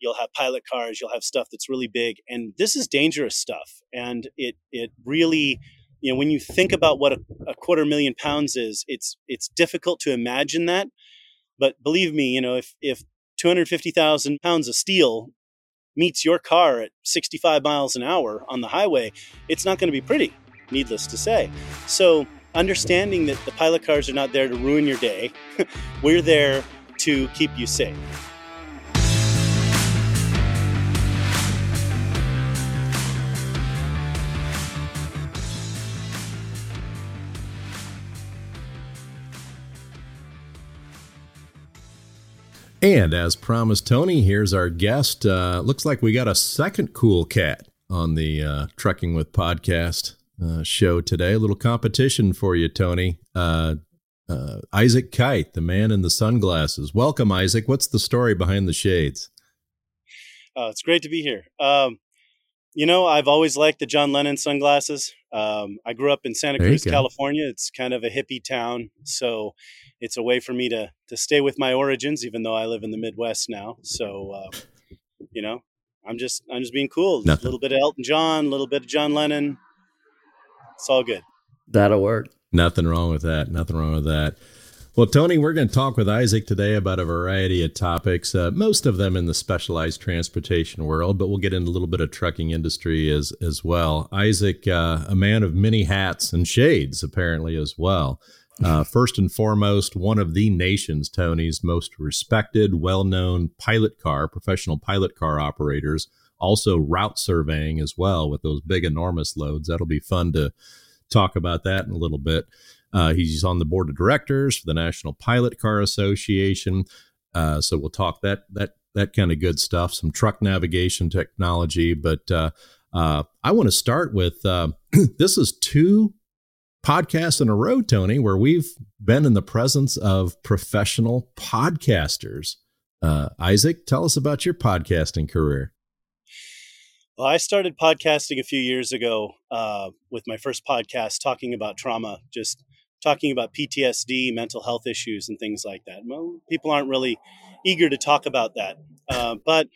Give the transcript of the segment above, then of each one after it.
you'll have pilot cars, you'll have stuff that's really big, and this is dangerous stuff. And it it really, you know, when you think about what a, a quarter million pounds is, it's it's difficult to imagine that. But believe me, you know, if if 250,000 pounds of steel meets your car at 65 miles an hour on the highway, it's not going to be pretty, needless to say. So, understanding that the pilot cars are not there to ruin your day, we're there to keep you safe. And as promised, Tony, here's our guest. Uh, looks like we got a second cool cat on the uh, Trucking with Podcast uh, show today. A little competition for you, Tony. Uh, uh, Isaac Kight, the man in the sunglasses. Welcome, Isaac. What's the story behind the shades? Uh, it's great to be here. Um, you know, I've always liked the John Lennon sunglasses. Um, I grew up in Santa Cruz, California. It's kind of a hippie town, so it's a way for me to to stay with my origins, even though I live in the Midwest now. So, uh, you know, I'm just I'm just being cool. A little bit of Elton John, a little bit of John Lennon. It's all good. That'll work. Nothing wrong with that. Nothing wrong with that. Well, Tony, we're going to talk with Isaac today about a variety of topics, uh, most of them in the specialized transportation world, but we'll get into a little bit of trucking industry as as well. Isaac, uh, a man of many hats and shades, apparently as well. Uh, first and foremost, one of the nation's Tony's most respected, well-known pilot car, professional pilot car operators. Also, route surveying as well with those big, enormous loads. That'll be fun to talk about that in a little bit. Uh, he's on the board of directors for the National Pilot Car Association. Uh, so we'll talk that that that kind of good stuff, some truck navigation technology. But uh, uh I want to start with uh, this is two podcasts in a row, Tony, where we've been in the presence of professional podcasters. Uh, Isaac, tell us about your podcasting career. Well, I started podcasting a few years ago with my first podcast talking about trauma, just talking about PTSD, mental health issues, and things like that. Well, people aren't really eager to talk about that. Uh, but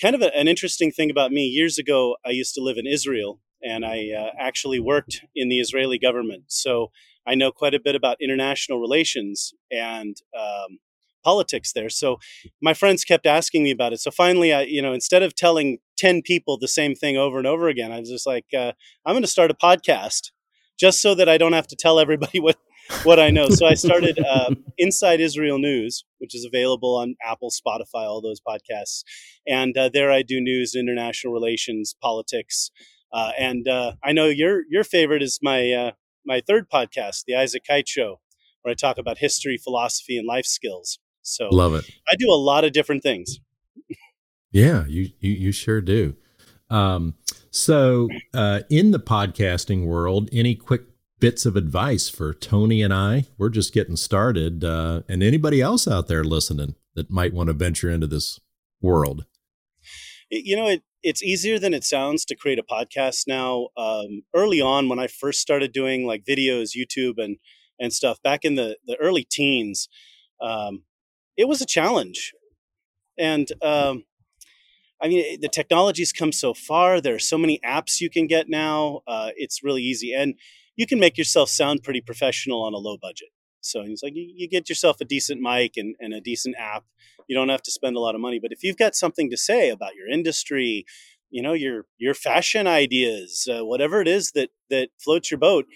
kind of a, an interesting thing about me years ago, I used to live in Israel and I uh, actually worked in the Israeli government. So I know quite a bit about international relations and um, politics there. So my friends kept asking me about it. So finally, I, you know, instead of telling 10 people the same thing over and over again, I was just like, uh, I'm going to start a podcast just so that I don't have to tell everybody what what I know. So I started uh, Inside Israel News, which is available on Apple, Spotify, all those podcasts, and uh, there I do news, international relations, politics, uh, and uh, I know your your favorite is my uh, my third podcast, the Isaac Kight Show, where I talk about history, philosophy, and life skills. So love it. I do a lot of different things. yeah, you you, you sure do. Um, so, uh, in the podcasting world, any quick bits of advice for Tony and I? We're just getting started, uh, and anybody else out there listening that might want to venture into this world. You know, it, it's easier than it sounds to create a podcast now. Um, early on, when I first started doing like videos, YouTube, and and stuff back in the the early teens, um, it was a challenge, and um, I mean, the technology's come so far. There are so many apps you can get now. Uh, it's really easy, and you can make yourself sound pretty professional on a low budget. So it's like you, you get yourself a decent mic and, and a decent app. You don't have to spend a lot of money. But if you've got something to say about your industry, you know your your fashion ideas, uh, whatever it is that that floats your boat,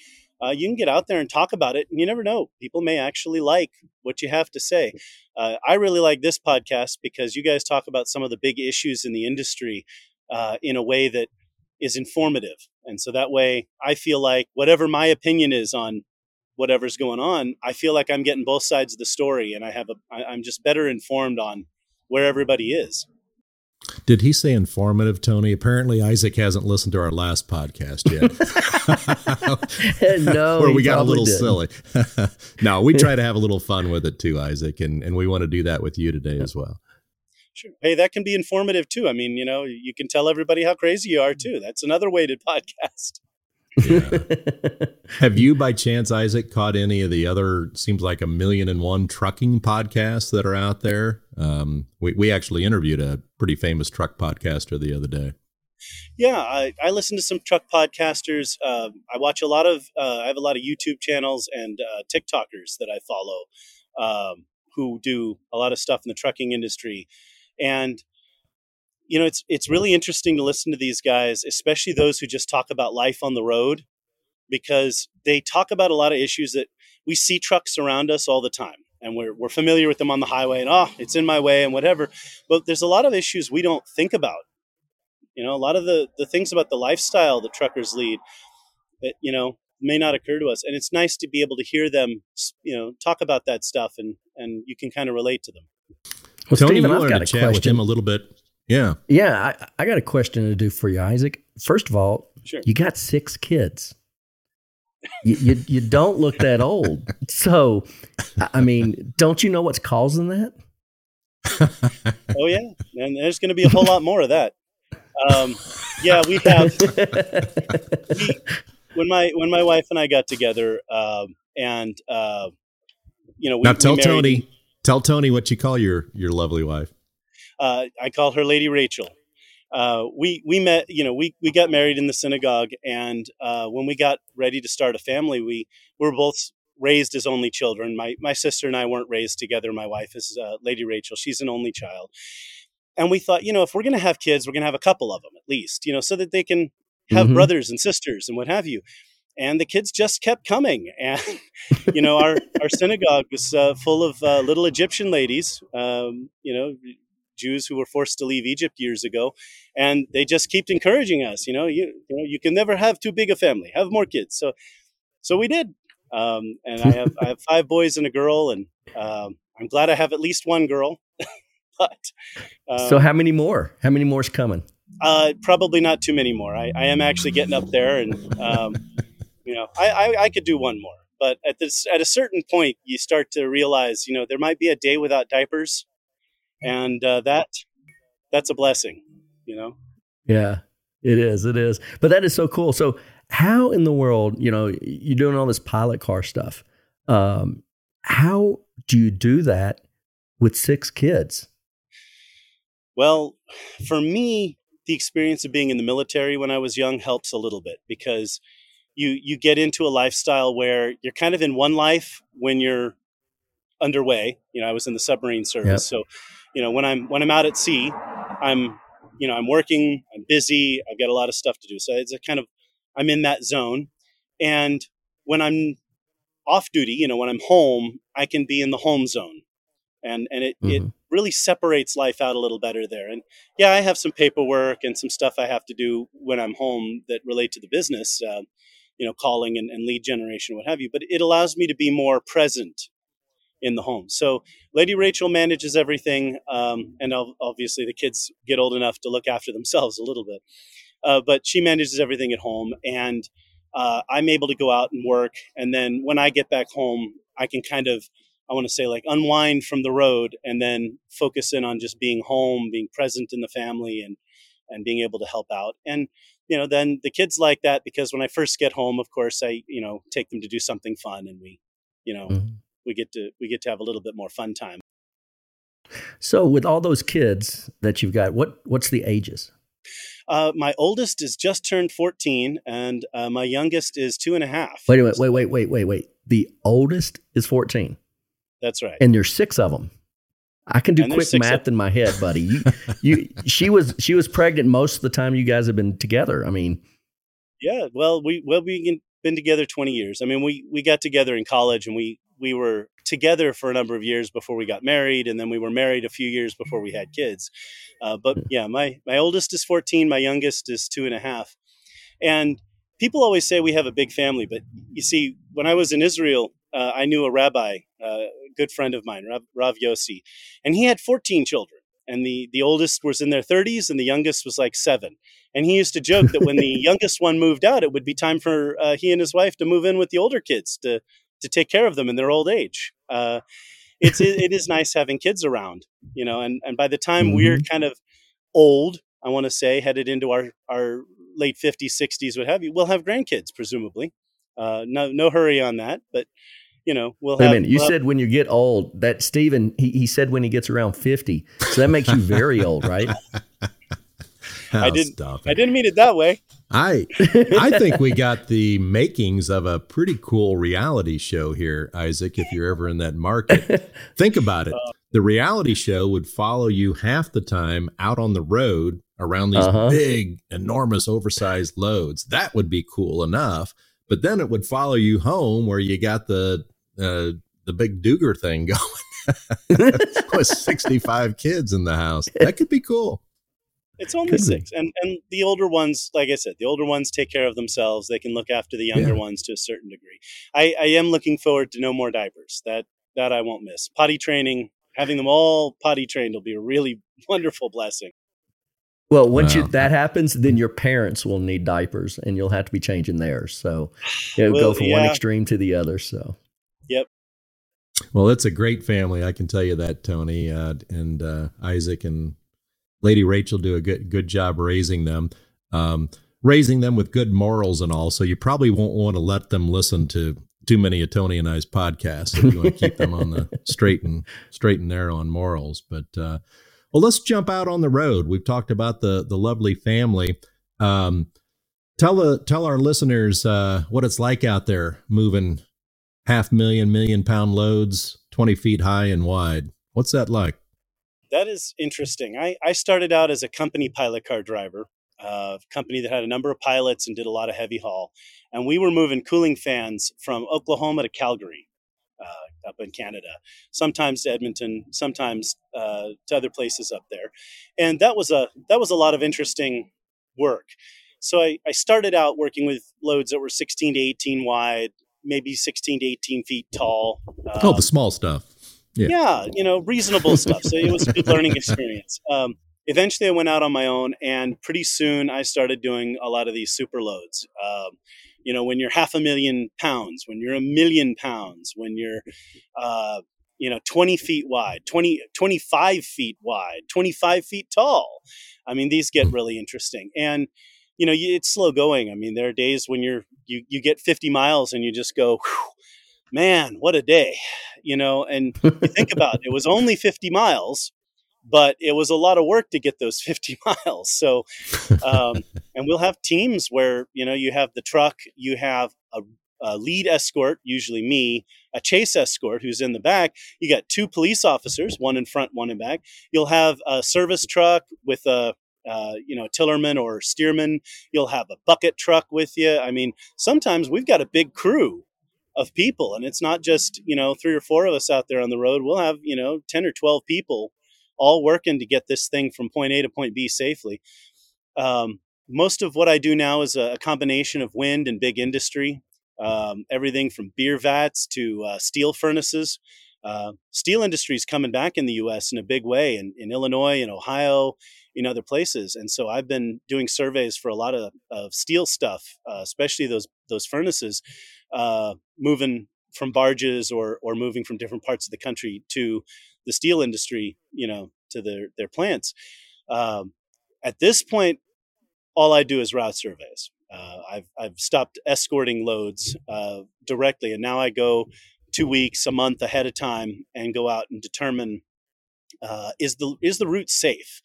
uh, you can get out there and talk about it. And you never know, people may actually like what you have to say. Uh, I really like this podcast because you guys talk about some of the big issues in the industry uh, in a way that is informative. And so that way, I feel like whatever my opinion is on whatever's going on, I feel like I'm getting both sides of the story, and I have a I'm just better informed on where everybody is. Did he say informative, Tony? Apparently, Isaac hasn't listened to our last podcast yet. no, where we got a little didn't. silly. no, we try to have a little fun with it too, Isaac, and, and we want to do that with you today as well. Sure. Hey, that can be informative too. I mean, you know, you can tell everybody how crazy you are too. That's another way to podcast. Yeah. Have you, by chance, Isaac, caught any of the other? Seems like a million and one trucking podcasts that are out there. Um, we we actually interviewed a pretty famous truck podcaster the other day. Yeah, I, I listen to some truck podcasters. Uh, I watch a lot of. Uh, I have a lot of YouTube channels and uh, TikTokers that I follow, um, who do a lot of stuff in the trucking industry, and you know, it's it's really interesting to listen to these guys, especially those who just talk about life on the road, because they talk about a lot of issues that we see trucks around us all the time, and we're we're familiar with them on the highway, and oh, it's in my way and whatever. But there's a lot of issues we don't think about. You know, a lot of the the things about the lifestyle that truckers lead that you know may not occur to us, and it's nice to be able to hear them, you know, talk about that stuff, and and you can kind of relate to them. Well, Tony, Steven, you wanted to chat question. with him a little bit yeah. Yeah. I, I, got a question to do for you, Isaac. First of all, sure. you got six kids. you, you, you don't look that old. So, I mean, don't you know what's causing that? oh yeah, and there's going to be a whole lot more of that. Um, yeah, we have. we, when my when my wife and I got together, um, and uh, you know, we, now tell Tony, tell Tony what you call your your lovely wife. Uh, I call her Lady Rachel. Uh, we we met, you know, we we got married in the synagogue, and uh, when we got ready to start a family, we were both raised as only children. My my sister and I weren't raised together. My wife is uh, Lady Rachel; she's an only child, and we thought, you know, if we're going to have kids, we're going to have a couple of them at least, you know, so that they can have mm-hmm. brothers and sisters and what have you. And the kids just kept coming, and you know, our our synagogue was uh, full of uh, little Egyptian ladies, um, you know Jews who were forced to leave Egypt years ago, and they just kept encouraging us. You know, you you know you can never have too big a family. Have more kids. So so we did, um, and I have I have five boys and a girl, and um, I'm glad I have at least one girl. but um, so how many more? How many more is coming? Uh, probably not too many more. I, I am actually getting up there, and um, you know, I, I, I could do one more. But at this, at a certain point, you start to realize, you know, there might be a day without diapers, and uh, that that's a blessing you know? Yeah it is it is. But that is so cool. So how in the world you know you're doing all this pilot car stuff um, how do you do that with six kids? Well for me the experience of being in the military when i was young helps a little bit because you you get into a lifestyle where you're kind of in one life when you're underway. You know i was in the submarine service yep. so you know when i'm when i'm out at sea i'm you know i'm working i'm busy i've got a lot of stuff to do. So it's a kind of i'm in that zone. And when i'm off duty you know when i'm home i can be in the home zone. And and it, mm-hmm. it really separates life out a little better there. And yeah i have some paperwork and some stuff i have to do when i'm home that relate to the business uh, you know calling and, and lead generation what have you. But it allows me to be more present in the home. So Lady Rachel manages everything, um, and obviously the kids get old enough to look after themselves a little bit. Uh, but she manages everything at home, and uh, I'm able to go out and work. And then when I get back home, I can kind of, I want to say, like unwind from the road, and then focus in on just being home, being present in the family, and and being able to help out. And you know, then the kids like that because when I first get home, of course, I you know take them to do something fun, and we, you know. Mm-hmm we get to we get to have a little bit more fun time. So, with all those kids that you've got, what what's the ages? Uh, my oldest is just turned 14, and uh, my youngest is two and a half. Wait, wait, wait, wait, wait, wait, wait. The oldest is 14. That's right. And there's six of them. I can do and quick math in my head, buddy. You, you, she was she was pregnant most of the time you guys have been together. I mean, yeah. Well, we well we been together 20 years. I mean, we we got together in college, and we we were together for a number of years before we got married, and then we were married a few years before we had kids. Uh, but hmm. yeah, my my oldest is 14, my youngest is two and a half, and people always say we have a big family, but you see, when I was in Israel, uh, I knew a rabbi, uh, a good friend of mine, Rav, Rav Yossi, and he had 14 children. And the, the oldest was in their 30s, and the youngest was like seven. And he used to joke that when the youngest one moved out, it would be time for uh, he and his wife to move in with the older kids to to take care of them in their old age. Uh, it's it, it is nice having kids around, you know, and and by the time mm-hmm. we're kind of old, I want to say headed into our our late 50s, 60s, what have you, we'll have grandkids, presumably. Uh, no, no hurry on that, but you know, we'll Wait have. a minute. You we'll have- said when you get old, that Stephen, he, he said when he gets around 50. So that makes you very old, right? I Oh, didn't- stop I didn't mean it that way. I I think we got the makings of a pretty cool reality show here, Isaac, if you're ever in that market. Think about it. The reality show would follow you half the time out on the road around these Uh-huh. big, enormous, oversized loads. That would be cool enough. But then it would follow you home where you got the uh, the big Duggar thing going with 65 kids in the house. That could be cool. It's only Could be. six, and and the older ones, like I said, the older ones take care of themselves. They can look after the younger Yeah. ones to a certain degree. I, I am looking forward to no more diapers. That that I won't miss. Potty training, having them all potty trained will be a really wonderful blessing. Well, once you, that happens, then your parents will need diapers and you'll have to be changing theirs. So it'll Well, go from one extreme to the other. So Yep. Well, it's a great family. I can tell you that, Tony uh, and uh, Isaac and Lady Rachel do a good good job raising them, um, raising them with good morals and all. So you probably won't want to let them listen to too many of Tony and I's podcasts if you want to keep them on the straight and straight and narrow on morals. But uh, well, let's jump out on the road. We've talked about the the lovely family. Um, tell the tell our listeners uh, what it's like out there moving half million million pound loads 20 feet high and wide what's that like That is interesting. I, I started out as a company pilot car driver, a company that had a number of pilots and did a lot of heavy haul. And we were moving cooling fans from Oklahoma to Calgary uh, up in Canada, sometimes to Edmonton, sometimes uh, to other places up there. And that was a that was a lot of interesting work. So I, I started out working with loads that were 16 to 18 wide, maybe 16 to 18 feet tall. oh Um, the small stuff Yeah. yeah, you know, reasonable stuff. So it was a good learning experience. Um, eventually, I went out on my own, and pretty soon I started doing a lot of these super loads. Um, you know, when you're half a million pounds, when you're a million pounds, when you're, uh, you know, 20 feet wide, 20, 25 feet wide, 25 feet tall. I mean, these get really interesting. And, you know, it's slow going. I mean, there are days when you're, you, you get 50 miles and you just go, "Whew, man, what a day, you know, and you think about it, it was only 50 miles, but it was a lot of work to get those 50 miles. So, um, and we'll have teams where, you know, you have the truck, you have a, a lead escort, usually me, a chase escort who's in the back. You got two police officers, one in front, one in back. You'll have a service truck with a, uh, you know, tillerman or steerman. You'll have a bucket truck with you. I mean, sometimes we've got a big crew of people. And it's not just you know three or four of us out there on the road. We'll have you know 10 or 12 people all working to get this thing from point a to point b safely. Um, most of what i do now is a, combination of wind and big industry. Um, everything from beer vats to uh, steel furnaces. Uh, steel industry is coming back in the us in a big way in, in illinois and ohio in other places. And so i've been doing surveys for a lot of, of steel stuff uh, especially those those furnaces uh, moving from barges or or moving from different parts of the country to the steel industry, you know, to their their plants. Um, at this point, all I do is route surveys. Uh, I've I've stopped escorting loads uh, directly, and now I go two weeks, a month ahead of time, and go out and determine uh, is the is the route safe.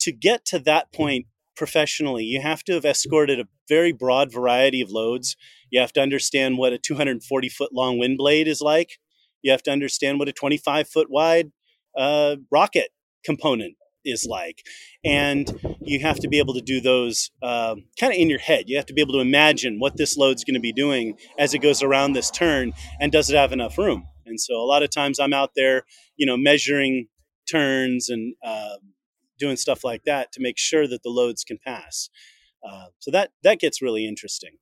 To get to that point professionally, you have to have escorted a very broad variety of loads. You have to understand what a 240 foot long wind blade is like. You have to understand what a 25 foot wide uh, rocket component is like. And you have to be able to do those uh, kind of in your head. You have to be able to imagine what this load's going to be doing as it goes around this turn and does it have enough room? And so a lot of times I'm out there, you know, measuring turns and uh, doing stuff like that to make sure that the loads can pass. Uh, so that that gets really interesting.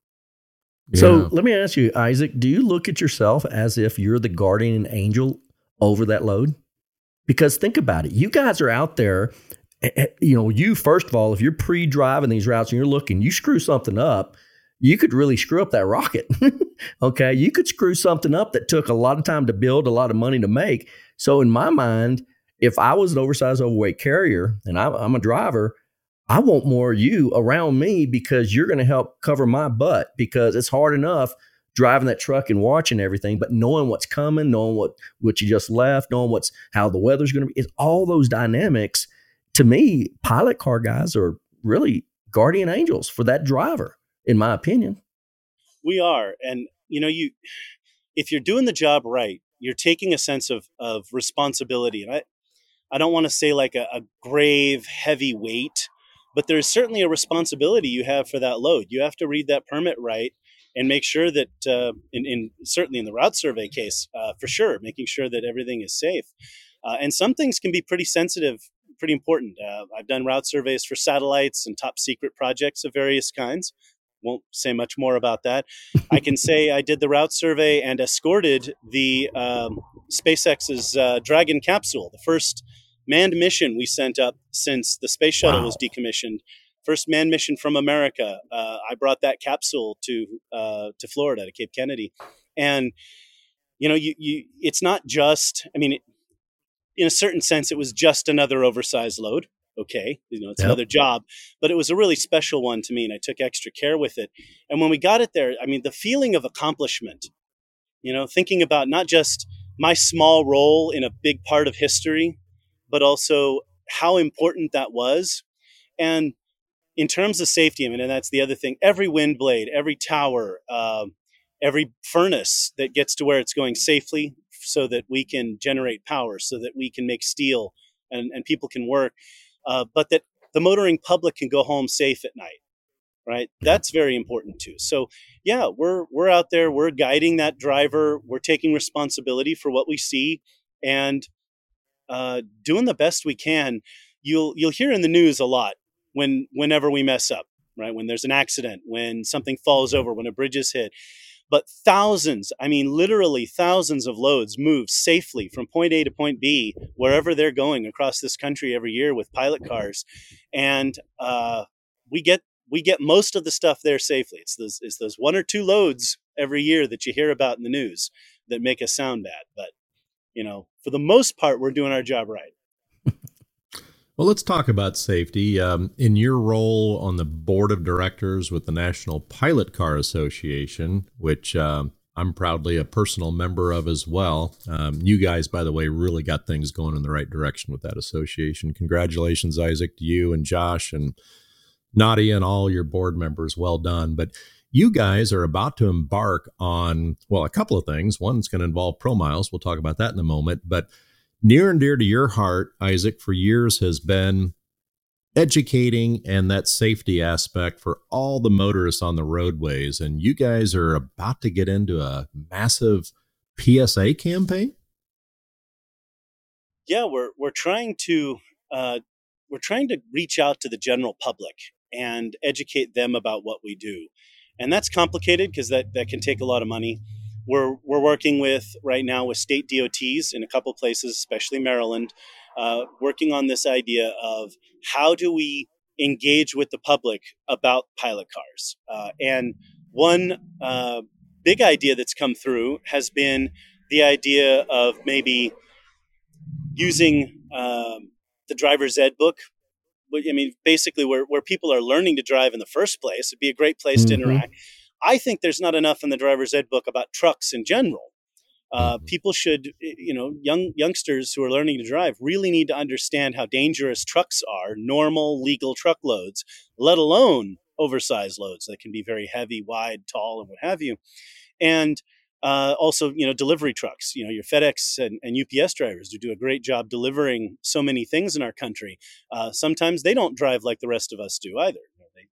So let me ask you, Isaac, do you look at yourself as if you're the guardian angel over that load? Because think about it. You guys are out there, eh, eh, you know, you, first of all, if you're pre driving these routes and you're looking, you screw something up, you could really screw up that rocket. okay. You could screw something up that took a lot of time to build, a lot of money to make. So in my mind, if I was an oversized overweight carrier and I'm, I'm a driver, I want more of you around me because you're going to help cover my butt because it's hard enough driving that truck and watching everything, but knowing what's coming, knowing what what you just left, knowing what's how the weather's going to be, is all those dynamics. To me, pilot car guys are really guardian angels for that driver, in my opinion. We are, and you know, you if you're doing the job right, you're taking a sense of of responsibility, and I I don't want to say like a, a grave, heavy weight, but there's certainly a responsibility you have for that load. You have to read that permit right and make sure that, uh, in, in, certainly in the route survey case, uh, for sure, making sure that everything is safe. Uh, and some things can be pretty sensitive, pretty important. Uh, I've done route surveys for satellites and top secret projects of various kinds. Won't say much more about that. I can say I did the route survey and escorted the um, SpaceX's uh, Dragon capsule, the first manned mission we sent up since the space shuttle wow. was decommissioned first manned mission from America. Uh, I brought that capsule to uh, to Florida to Cape Kennedy, and you know, you you it's not just. I mean, it, in a certain sense, it was just another oversized load. Okay, you know, it's yep. another job, but it was a really special one to me, and I took extra care with it. And when we got it there, I mean, the feeling of accomplishment. You know, thinking about not just my small role in a big part of history, but also how important that was. And in terms of safety, I mean, and that's the other thing. Every wind blade, every tower, uh, every furnace that gets to where it's going safely, so that we can generate power, so that we can make steel, and, and people can work, uh, but that the motoring public can go home safe at night. Right, that's very important too. So, yeah, we're we're out there, we're guiding that driver, we're taking responsibility for what we see, and uh, doing the best we can. You'll you'll hear in the news a lot when whenever we mess up, right? When there's an accident, when something falls over, when a bridge is hit. But thousands, I mean, literally thousands of loads move safely from point A to point B, wherever they're going across this country every year with pilot cars. And uh, we get we get most of the stuff there safely. It's those, it's those one or two loads every year that you hear about in the news that make us sound bad. But, you know, for the most part, we're doing our job right. Well, let's talk about safety. Um, in your role on the board of directors with the National Pilot Car Association, which um, I'm proudly a personal member of as well. Um, you guys, by the way, really got things going in the right direction with that association. Congratulations, Isaac, to you and Josh and Nadia and all your board members. Well done. But you guys are about to embark on, well, a couple of things. One's going to involve Pro Miles. We'll talk about that in a moment. But near and dear to your heart, Isaac, for years has been educating and that safety aspect for all the motorists on the roadways. And you guys are about to get into a massive PSA campaign. Yeah, we're we're trying to uh, we're trying to reach out to the general public and educate them about what we do, and that's complicated because that that can take a lot of money we're we're working with right now with state DOTs in a couple places, especially Maryland, uh, working on this idea of how do we engage with the public about pilot cars. Uh, and one uh, big idea that's come through has been the idea of maybe using um, the driver's ed book. I mean, basically, where, where people are learning to drive in the first place, it'd be a great place mm-hmm. to interact I think there's not enough in the driver's ed book about trucks in general. Uh, mm-hmm. people should, you know, young youngsters who are learning to drive really need to understand how dangerous trucks are, normal legal truckloads, let alone oversized loads that can be very heavy, wide, tall, and what have you. And uh, also, you know, delivery trucks. You know, your FedEx and, and, UPS drivers who do a great job delivering so many things in our country. Uh, sometimes they don't drive like the rest of us do either.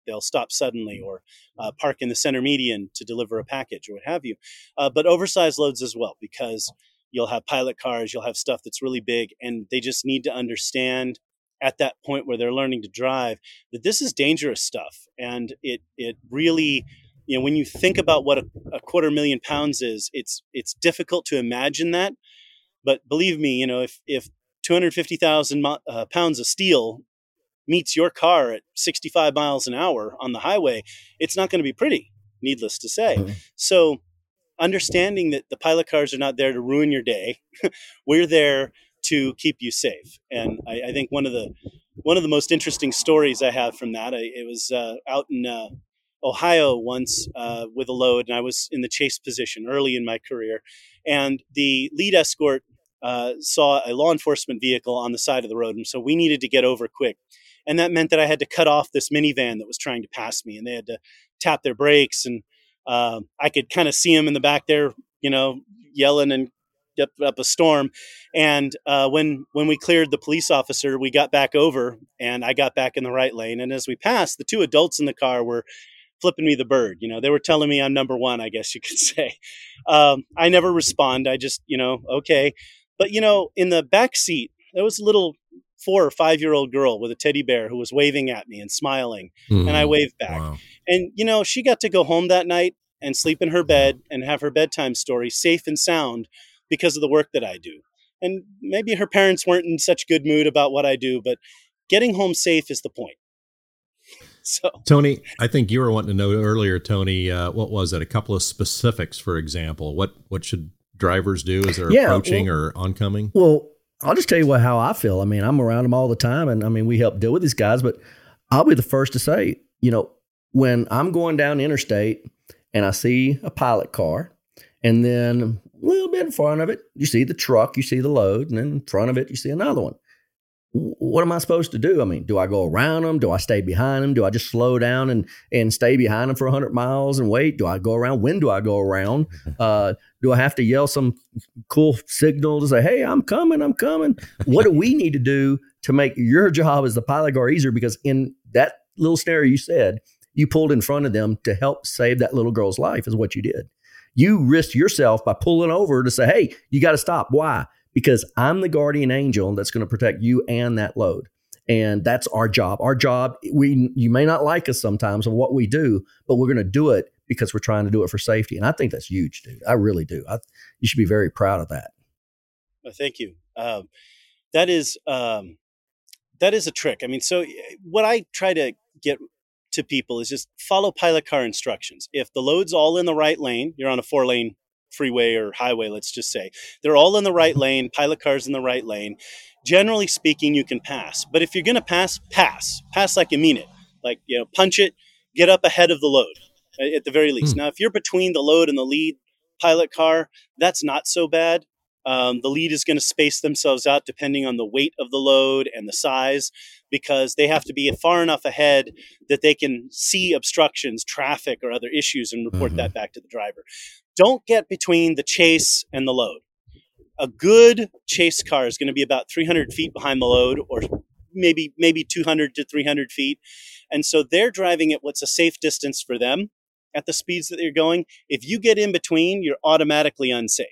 They, will stop suddenly or uh, park in the center median to deliver a package or what have you. Uh, but oversized loads as well, because you'll have pilot cars, you'll have stuff that's really big, and they just need to understand at that point where they're learning to drive that this is dangerous stuff. And it, it really, you know, when you think about what a, a quarter million pounds is, it's, it's difficult to imagine that. But believe me, you know, if, if 250,000 uh, pounds of steel meets your car at 65 miles an hour on the highway, it's not going to be pretty, needless to say. Mm-hmm. So, understanding that the pilot cars are not there to ruin your day, we're there to keep you safe. And I, I, think one of the one of the most interesting stories I have from that. I, it was uh, out in uh, Ohio once uh, with a load, and I was in the chase position early in my career, and the lead escort uh, saw a law enforcement vehicle on the side of the road, and so we needed to get over quick. And that meant that I had to cut off this minivan that was trying to pass me, and they had to tap their brakes. And uh, I could kind of see them in the back there, you know, yelling and up, up a storm. And uh, when when we cleared the police officer, we got back over, and I got back in the right lane. And as we passed, the two adults in the car were flipping me the bird. You know, they were telling me I'm number one. I guess you could say. Um, I never respond. I just, you know, okay. But you know, in the back seat, there was a little four or five year old girl with a teddy bear who was waving at me and smiling, mm, and I hmm. waved back. Wow. And you know, she got to go home that night and sleep in her bed and have her bedtime story safe and sound because of the work that I do. And maybe her parents weren't in such good mood about what I do, but getting home safe is the point. So, Tony, I think you were wanting to know earlier, Tony. Uh, what was it? A couple of specifics, for example. What what should drivers do as they're yeah, approaching well, or oncoming? Well, I'll just tell you what how I feel. I mean, I'm around them all the time, and I mean, we help deal with these guys. But I'll be the first to say, you know, when I'm going down interstate and I see a pilot car, and then a little bit in front of it, you see the truck, you see the load, and then in front of it, you see another one what am I supposed to do? I mean, do I go around them? Do I stay behind them? Do I just slow down and and stay behind them for 100 miles and wait? Do I go around? When do I go around? Uh, do I have to yell some cool signal to say, "Hey, I'm coming, I'm coming"? What do we need to do to make your job as the pilot car easier? Because in that little scenario you said, you pulled in front of them to help save that little girl's life. Is what you did. You risked yourself by pulling over to say, "Hey, you got to stop." Why? Because I'm the guardian angel that's going to protect you and that load. And that's our job. Our job, we you may not like us sometimes of what we do, but we're going to do it because we're trying to do it for safety. And I think that's huge, dude. I really do. I, you should be very proud of that. Well, thank you. Um, that is um, that is a trick. I mean, so eh, what I try to get to people is just follow pilot car instructions. If the load's all in the right lane, you're on a four lane freeway or highway, let's just say. They're all in the right mm-hmm. lane, pilot cars in the right lane. Generally speaking, you can pass. But if you're going to pass, pass. Pass like you mean it. Like, you know, punch it, get up ahead of the load at the very least. Mm. Now, if you're between the load and the lead pilot car, that's not so bad. Um, the lead is going to space themselves out depending on the weight of the load and the size because they have to be far enough ahead that they can see obstructions, traffic, or other issues and report mm-hmm. that back to the driver don't get between the chase and the load. A good chase car is going to be about 300 feet behind the load, or maybe maybe 200 to 300 feet, and so they're driving at what's a safe distance for them at the speeds that they're going. If you get in between, you're automatically unsafe.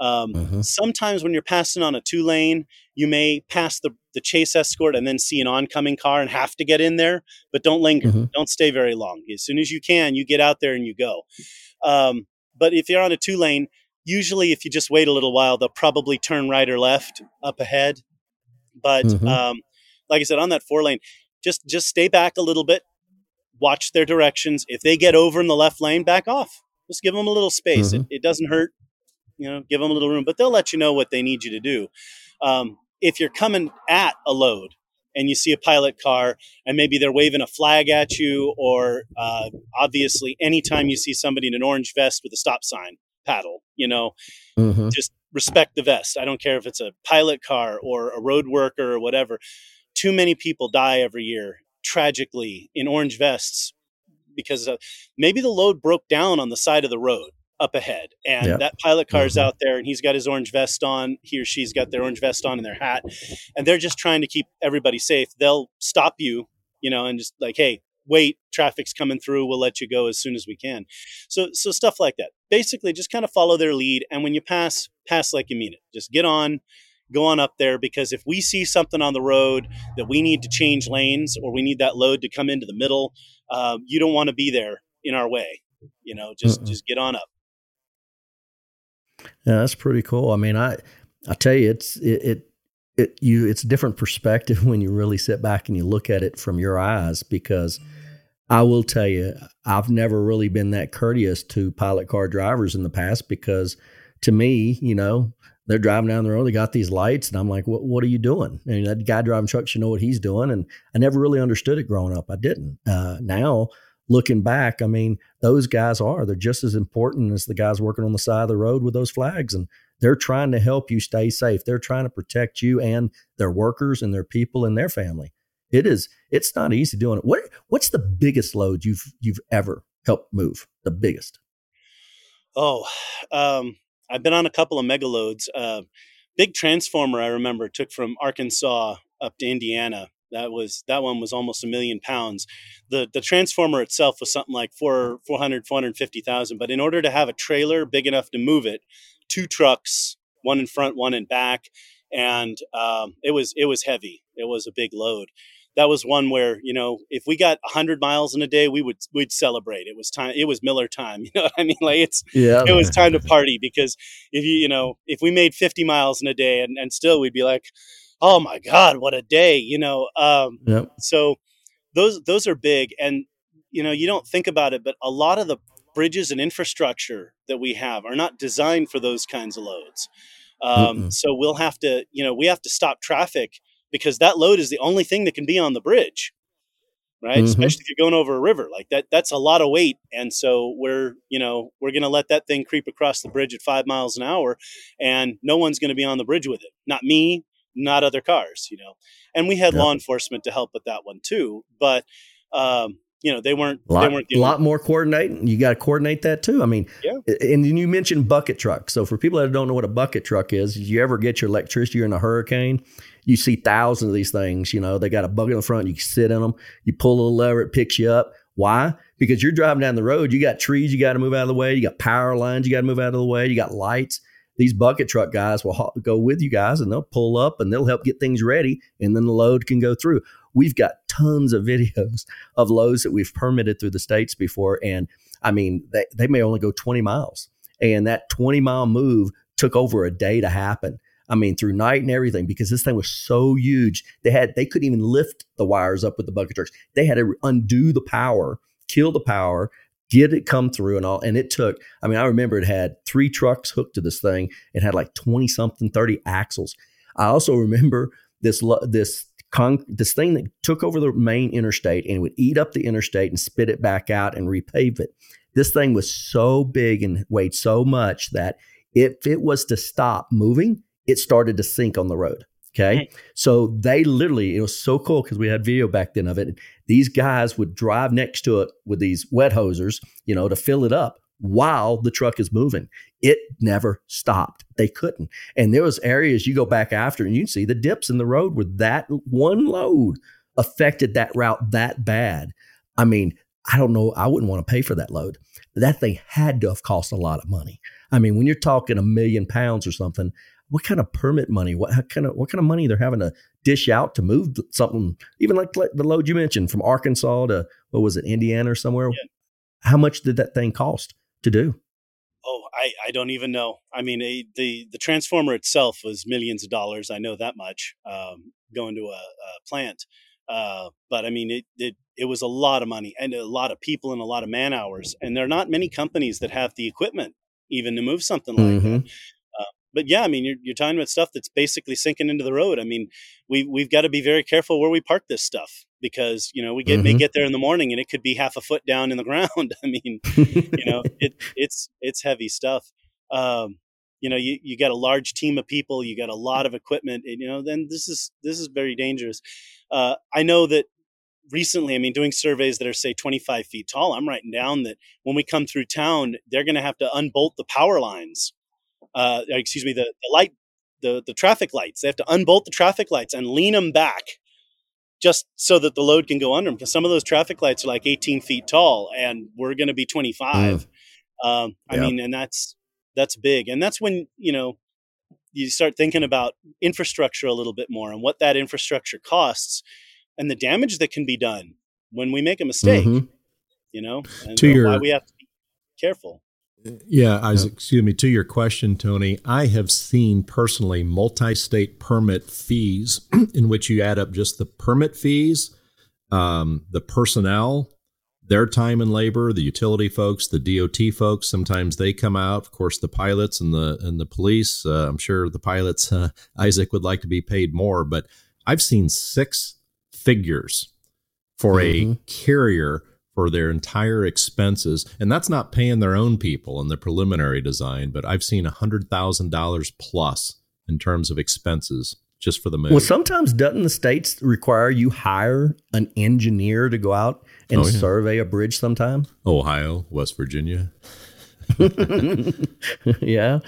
Um, uh-huh. Sometimes when you're passing on a two lane, you may pass the, the chase escort and then see an oncoming car and have to get in there, but don't linger. Uh-huh. Don't stay very long. As soon as you can, you get out there and you go. Um, but if you're on a two lane, usually if you just wait a little while, they'll probably turn right or left up ahead. But mm-hmm. um, like I said, on that four lane, just just stay back a little bit, watch their directions. If they get over in the left lane, back off. Just give them a little space. Mm-hmm. It, it, doesn't hurt. You know, give them a little room, but they'll let you know what they need you to do. Um, if you're coming at a load and you see a pilot car and maybe they're waving a flag at you or uh, obviously anytime you see somebody in an orange vest with a stop sign paddle you know? Mm-hmm. just respect the vest. I don't care if it's a pilot car or a road worker or whatever. Too many people die every year tragically in orange vests because uh, maybe the load broke down on the side of the road up ahead. And that pilot car is mm-hmm. out there and he's got his orange vest on. He or she's got their orange vest on and their hat. And they're just trying to keep everybody safe. They'll stop you you know and just like hey wait traffic's coming through. We'll let you go as soon as we can. So so stuff like that. Basically just kind of follow their lead and when you pass pass like you mean it. Just get on go on up there because if we see something on the road that we need to change lanes or we need that load to come into the middle uh, you don't want to be there in our way. You know just Mm-mm. just get on up yeah, that's pretty cool. I mean, I I tell you, it's it, it it you it's a different perspective when you really sit back and you look at it from your eyes because I will tell you, I've never really been that courteous to pilot car drivers in the past because to me, you know, they're driving down the road. They got these lights, and I'm like, "What? What are you doing?" And that guy driving trucks should know what he's doing. And I never really understood it growing up. I didn't. Uh, now looking back, I mean, those guys are they're just as important as the guys working on the side of the road with those flags, and they're trying to help you stay safe. They're trying to protect you and their workers and their people and their family. It is. It's not easy doing it. What What's the biggest load you've you've ever helped move? The biggest. Oh, um, I've been on a couple of megaloads. Uh, big transformer I remember took from Arkansas up to Indiana. That was that one was almost a million pounds. The the transformer itself was something like four 400 450,000, but in order to have a trailer big enough to move it, two trucks, one in front, one in back, and um, it was it was heavy. It was a big load that was one where you know if we got 100 miles in a day we would we'd celebrate it was time it was miller time you know what i mean like it's yeah it was time to party because if you you know if we made 50 miles in a day and, and still we'd be like oh my god what a day you know um yep. so those those are big and you know you don't think about it but a lot of the bridges and infrastructure that we have are not designed for those kinds of loads um, so we'll have to you know we have to stop traffic because that load is the only thing that can be on the bridge right mm-hmm. especially if you're going over a river like that that's a lot of weight and so we're you know we're going to let that thing creep across the bridge at five miles an hour and no one's going to be on the bridge with it not me not other cars you know and we had yep. law enforcement to help with that one too but um, you know they weren't a lot, they weren't a lot more coordinating you got to coordinate that too i mean yeah. and you mentioned bucket trucks so for people that don't know what a bucket truck is you ever get your electricity in a hurricane you see thousands of these things. You know, they got a bucket in the front. You can sit in them. You pull a lever, it picks you up. Why? Because you're driving down the road. You got trees you got to move out of the way. You got power lines you got to move out of the way. You got lights. These bucket truck guys will go with you guys and they'll pull up and they'll help get things ready, and then the load can go through. We've got tons of videos of loads that we've permitted through the states before, and I mean they they may only go 20 miles, and that 20 mile move took over a day to happen. I mean, through night and everything, because this thing was so huge. They had they couldn't even lift the wires up with the bucket trucks. They had to undo the power, kill the power, get it come through and all. And it took, I mean, I remember it had three trucks hooked to this thing. It had like 20 something, 30 axles. I also remember this this con- this thing that took over the main interstate and would eat up the interstate and spit it back out and repave it. This thing was so big and weighed so much that if it was to stop moving, it started to sink on the road. Okay. Mm-hmm. So they literally, it was so cool because we had video back then of it. These guys would drive next to it with these wet hosers, you know, to fill it up while the truck is moving. It never stopped. They couldn't. And there was areas you go back after and you see the dips in the road where that one load affected that route that bad. I mean, I don't know. I wouldn't want to pay for that load. That thing had to have cost a lot of money. I mean, when you're talking a million pounds or something, what kind of permit money, what kind of what kind of money they're having to dish out to move something, even like, the load you mentioned from Arkansas to what was it, Indiana or somewhere? Yeah. How much did that thing cost to do? Oh, I, I don't even know. I mean, a, the the transformer itself was millions of dollars. I know that much. Um, going to a, a plant, uh, but I mean, it, it it was a lot of money and a lot of people and a lot of man hours. And there are not many companies that have the equipment even to move something like mm-hmm. that but yeah, I mean, you're, you're talking about stuff that's basically sinking into the road. I mean, we we've got to be very careful where we park this stuff because you know we get mm-hmm. may get there in the morning and it could be half a foot down in the ground. I mean, you know, it, it's it's heavy stuff. Um, you know, you, you got a large team of people, you got a lot of equipment, and you know, then this is this is very dangerous. Uh, I know that recently, I mean, doing surveys that are say 25 feet tall, I'm writing down that when we come through town, they're going to have to unbolt the power lines uh, excuse me, the, the light, the, the traffic lights. They have to unbolt the traffic lights and lean them back just so that the load can go under them. Because some of those traffic lights are like 18 feet tall and we're going to be 25. Mm. Um, I mean, and that's, that's big. And that's when, you know, you start thinking about infrastructure a little bit more and what that infrastructure costs and the damage that can be done when we make a mistake, mm-hmm. you know, and to your, why we have to be careful. Yeah, Isaac, excuse me. To your question, Tony, I have seen personally multi state permit fees in which you add up just the permit fees, um, the personnel, their time and labor, the utility folks, the DOT folks, sometimes they come out. Of course, the pilots and the and the police. Uh, I'm sure the pilots, uh, Isaac, would like to be paid more, but I've seen six figures for mm-hmm. a carrier for their entire expenses, and that's not paying their own people in the preliminary design. But I've seen a hundred thousand dollars plus in terms of expenses just for the move. Well, sometimes doesn't the states require you hire an engineer to go out and oh, yeah. survey a bridge sometime? Ohio, West Virginia. yeah.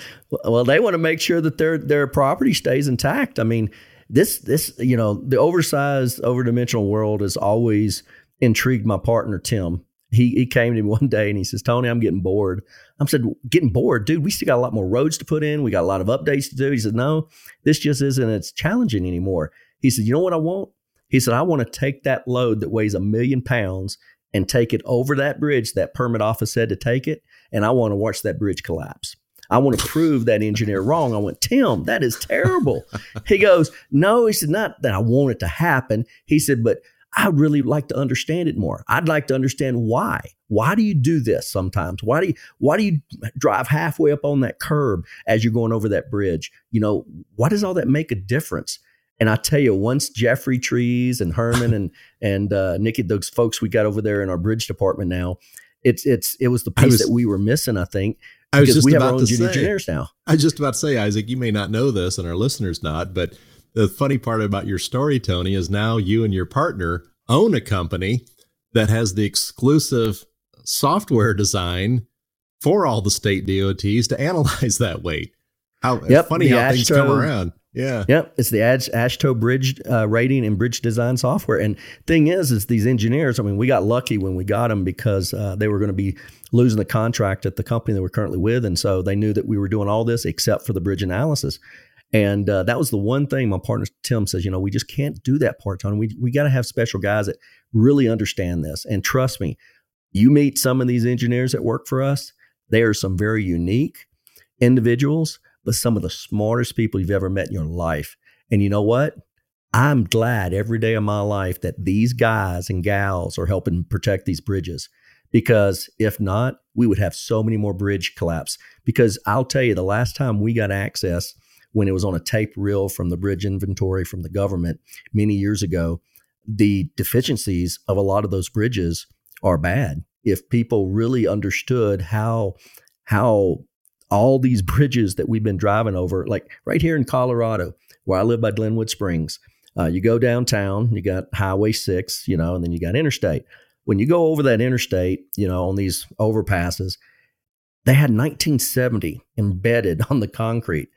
Well, they want to make sure that their their property stays intact. I mean, this this you know the oversized, overdimensional world is always intrigued my partner Tim. He he came to me one day and he says, Tony, I'm getting bored. I'm said, getting bored, dude. We still got a lot more roads to put in. We got a lot of updates to do. He said, no, this just isn't as challenging anymore. He said, you know what I want? He said, I want to take that load that weighs a million pounds and take it over that bridge that permit office said to take it, and I want to watch that bridge collapse. I want to prove that engineer wrong. I went, Tim, that is terrible. he goes, No, he said, not that I want it to happen. He said, but I'd really like to understand it more. I'd like to understand why. Why do you do this sometimes? Why do you why do you drive halfway up on that curb as you're going over that bridge? You know, why does all that make a difference? And I tell you, once Jeffrey Trees and Herman and and uh, Nikki, those folks we got over there in our bridge department now, it's it's it was the piece was, that we were missing. I think I was just we have about our own to say, now. I was just about to say, Isaac, you may not know this, and our listeners not, but the funny part about your story, Tony, is now you and your partner own a company that has the exclusive software design for all the state DOTs to analyze that weight. How yep, funny how things come around. Yeah. Yep. It's the AASHTO bridge uh, rating and bridge design software. And thing is, is these engineers, I mean, we got lucky when we got them because uh, they were going to be losing the contract at the company that we're currently with. And so they knew that we were doing all this except for the bridge analysis. And uh, that was the one thing my partner Tim says, you know, we just can't do that part time. We, we got to have special guys that really understand this. And trust me, you meet some of these engineers that work for us, they are some very unique individuals but some of the smartest people you've ever met in your life. And you know what? I'm glad every day of my life that these guys and gals are helping protect these bridges. Because if not, we would have so many more bridge collapse. Because I'll tell you, the last time we got access when it was on a tape reel from the bridge inventory from the government many years ago, the deficiencies of a lot of those bridges are bad. If people really understood how how all these bridges that we've been driving over, like right here in Colorado, where I live by Glenwood Springs. Uh, you go downtown, you got Highway 6, you know, and then you got interstate. When you go over that interstate, you know, on these overpasses, they had 1970 embedded on the concrete.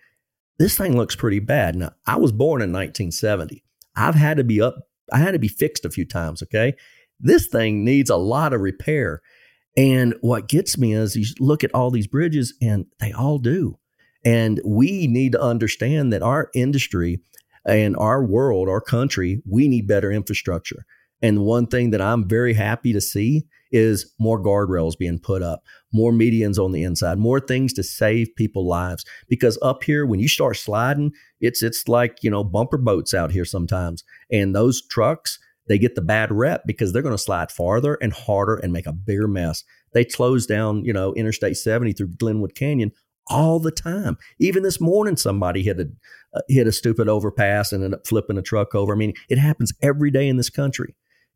This thing looks pretty bad. Now, I was born in 1970. I've had to be up, I had to be fixed a few times, okay? This thing needs a lot of repair. And what gets me is you look at all these bridges and they all do. And we need to understand that our industry and our world, our country, we need better infrastructure. And one thing that I'm very happy to see is more guardrails being put up, more medians on the inside, more things to save people lives. Because up here, when you start sliding, it's it's like you know bumper boats out here sometimes, and those trucks they get the bad rep because they're going to slide farther and harder and make a bigger mess. They close down, you know, Interstate 70 through Glenwood Canyon all the time. Even this morning, somebody hit a uh, hit a stupid overpass and ended up flipping a truck over. I mean, it happens every day in this country.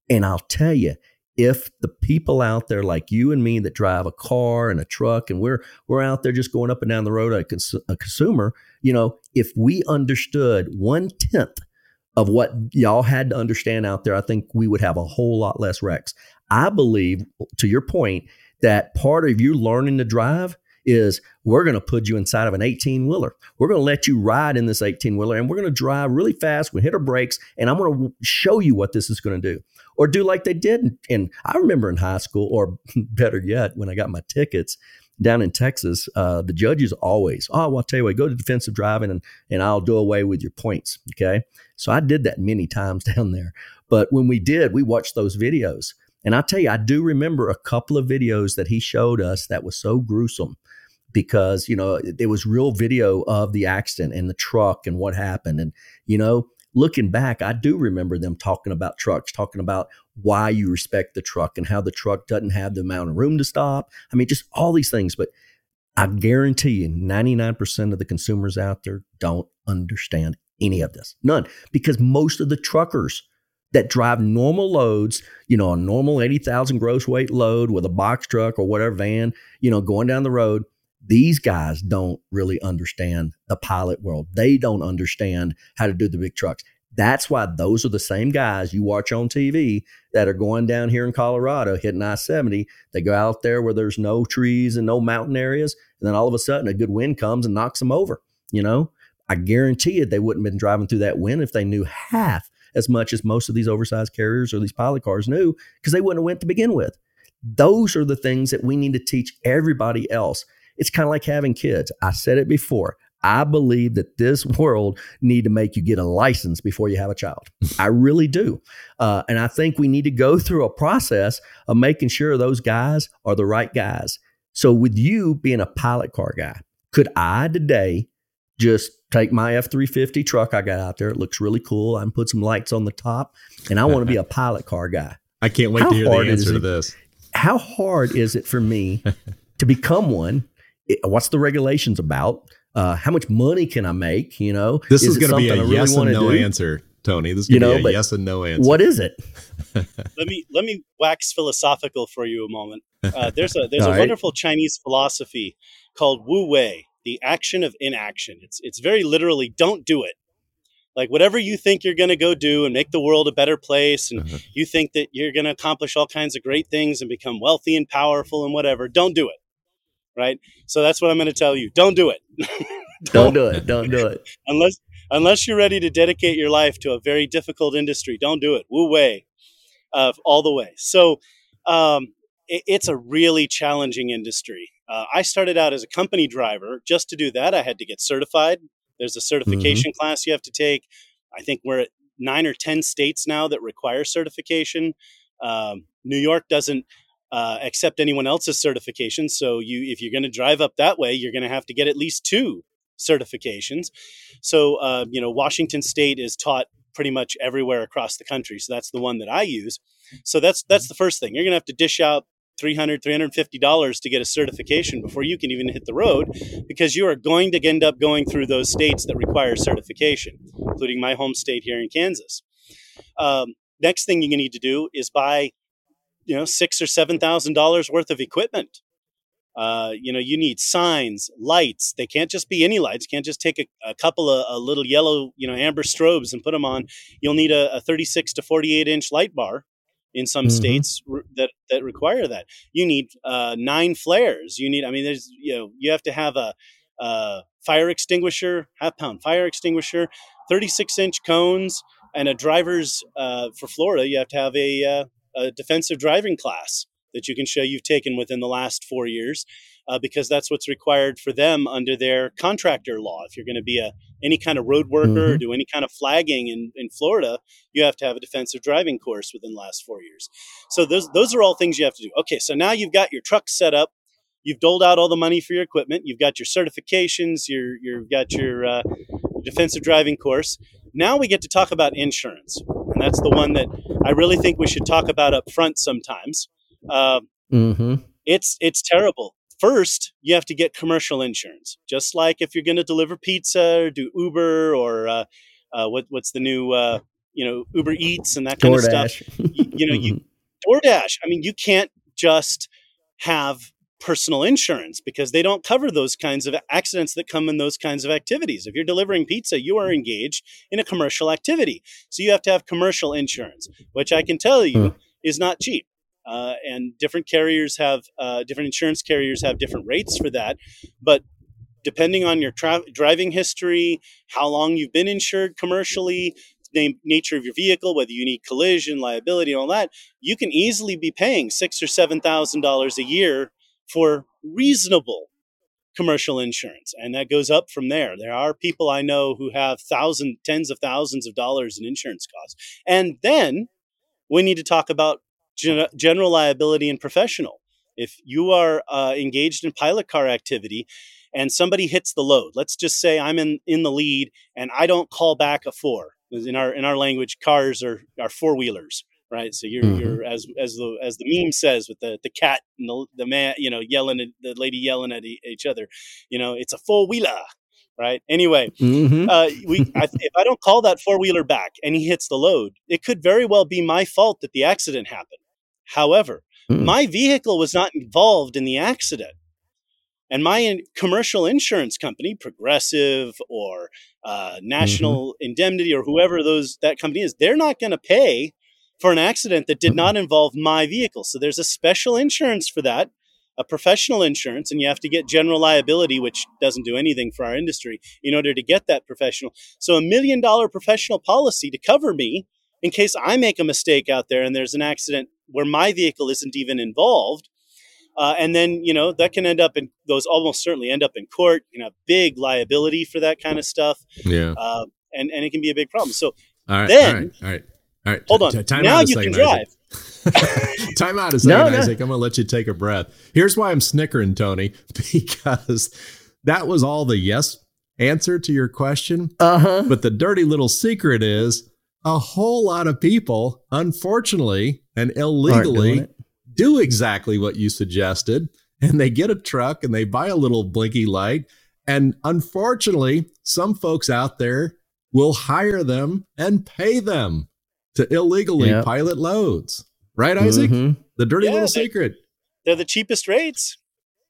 And I'll tell you, if the people out there like you and me that drive a car and a truck and we're we're out there just going up and down the road a, cons- a consumer, you know, if we understood one tenth of what y'all had to understand out there, I think we would have a whole lot less wrecks. I believe, to your point, that part of you learning to drive is we're going to put you inside of an 18 wheeler. We're going to let you ride in this 18 wheeler and we're going to drive really fast. We hit our brakes and I'm going to show you what this is going to do. Or do like they did. And I remember in high school, or better yet, when I got my tickets, down in Texas, uh, the judges always, oh, well, I'll tell you what, go to defensive driving and, and I'll do away with your points. Okay. So I did that many times down there. But when we did, we watched those videos. And I tell you, I do remember a couple of videos that he showed us that was so gruesome because, you know, there was real video of the accident and the truck and what happened. And, you know, looking back, I do remember them talking about trucks, talking about why you respect the truck and how the truck doesn't have the amount of room to stop. I mean, just all these things. But I guarantee you, 99% of the consumers out there don't understand any of this. None. Because most of the truckers that drive normal loads, you know, a normal 80,000 gross weight load with a box truck or whatever van, you know, going down the road, these guys don't really understand the pilot world. They don't understand how to do the big trucks. That's why those are the same guys you watch on TV that are going down here in Colorado hitting I 70. They go out there where there's no trees and no mountain areas. And then all of a sudden, a good wind comes and knocks them over. You know, I guarantee you they wouldn't have been driving through that wind if they knew half as much as most of these oversized carriers or these pilot cars knew because they wouldn't have went to begin with. Those are the things that we need to teach everybody else. It's kind of like having kids. I said it before. I believe that this world need to make you get a license before you have a child. I really do, uh, and I think we need to go through a process of making sure those guys are the right guys. So, with you being a pilot car guy, could I today just take my F three fifty truck I got out there? It looks really cool. I can put some lights on the top, and I want to be a pilot car guy. I can't wait How to hear the answer to this. How hard is it for me to become one? What's the regulations about? Uh, how much money can I make? You know, this is, is going to be a really yes and no do? answer, Tony. This is going to be a yes and no answer. What is it? let me let me wax philosophical for you a moment. Uh, there's a there's a right. wonderful Chinese philosophy called Wu Wei, the action of inaction. It's it's very literally don't do it. Like whatever you think you're going to go do and make the world a better place, and uh-huh. you think that you're going to accomplish all kinds of great things and become wealthy and powerful and whatever, don't do it right? So that's what I'm going to tell you. Don't do it. don't, don't do it. Don't do it. unless unless you're ready to dedicate your life to a very difficult industry, don't do it. Wu Wei, uh, all the way. So um, it, it's a really challenging industry. Uh, I started out as a company driver. Just to do that, I had to get certified. There's a certification mm-hmm. class you have to take. I think we're at nine or ten states now that require certification. Um, New York doesn't uh, accept anyone else's certification. So you, if you're going to drive up that way, you're going to have to get at least two certifications. So uh, you know, Washington State is taught pretty much everywhere across the country. So that's the one that I use. So that's that's the first thing. You're going to have to dish out 300 350 dollars to get a certification before you can even hit the road because you are going to end up going through those states that require certification including my home state here in kansas um, next thing you need to do is buy you know six or seven thousand dollars worth of equipment. Uh, you know you need signs lights. They can't just be any lights. You can't just take a, a couple of a little yellow you know amber strobes and put them on. You'll need a, a 36 to 48 inch light bar in some mm-hmm. states re- that that require that. You need uh, nine flares. You need i mean there's you know you have to have a, a fire extinguisher half pound fire extinguisher 36 inch cones and a driver's uh, for florida you have to have a uh, a defensive driving class that you can show you've taken within the last four years, uh, because that's what's required for them under their contractor law. If you're going to be a any kind of road worker mm-hmm. or do any kind of flagging in, in Florida, you have to have a defensive driving course within the last four years. So those those are all things you have to do. Okay, so now you've got your truck set up. You've doled out all the money for your equipment. You've got your certifications. You're, you've got your uh, defensive driving course. Now we get to talk about insurance, that's the one that I really think we should talk about up front sometimes. Uh, mm-hmm. It's it's terrible. First, you have to get commercial insurance, just like if you're going to deliver pizza or do Uber or uh, uh, what what's the new uh, you know Uber Eats and that kind DoorDash. of stuff. you, you know, you DoorDash. I mean, you can't just have personal insurance because they don't cover those kinds of accidents that come in those kinds of activities. If you're delivering pizza, you are engaged in a commercial activity. So you have to have commercial insurance, which I can tell you hmm. is not cheap. Uh, and different carriers have, uh, different insurance carriers have different rates for that. But depending on your tra- driving history, how long you've been insured commercially, name, nature of your vehicle, whether you need collision, liability, and all that, you can easily be paying six or seven thousand dollars a year for reasonable commercial insurance. And that goes up from there. There are people I know who have thousands, tens of thousands of dollars in insurance costs. And then we need to talk about gen- general liability and professional. If you are uh, engaged in pilot car activity and somebody hits the load, let's just say I'm in, in the lead and I don't call back a four. in our in our language, cars are are four wheelers, right? So you're mm-hmm. you're as as the as the meme says with the the cat and the, the man, you know, yelling at the lady yelling at each other, you know, it's a four wheeler, right? Anyway, mm-hmm. uh, we I, if I don't call that four wheeler back and he hits the load, it could very well be my fault that the accident happened. However, mm. my vehicle was not involved in the accident. And my commercial insurance company, Progressive or uh, National mm-hmm. Indemnity or whoever those that company is, they're not going to pay for an accident that did not involve my vehicle. So there's a special insurance for that, a professional insurance, and you have to get general liability, which doesn't do anything for our industry, in order to get that professional. So a million dollar professional policy to cover me in case I make a mistake out there and there's an accident where my vehicle isn't even involved. Uh, and then you know that can end up in those almost certainly end up in court. You know, big liability for that kind of stuff. Yeah, uh, and and it can be a big problem. So all right, then, all right, all right. All right, hold on. T- time now you can drive. time out a second, no, no. Isaac. I'm going to let you take a breath. Here's why I'm snickering, Tony, because that was all the yes answer to your question. Uh-huh. But the dirty little secret is a whole lot of people, unfortunately and illegally, do exactly what you suggested. And they get a truck and they buy a little blinky light. And unfortunately, some folks out there will hire them and pay them to illegally yep. pilot loads. Right, Isaac? Mm-hmm. The dirty yeah, little secret. They're the cheapest rates.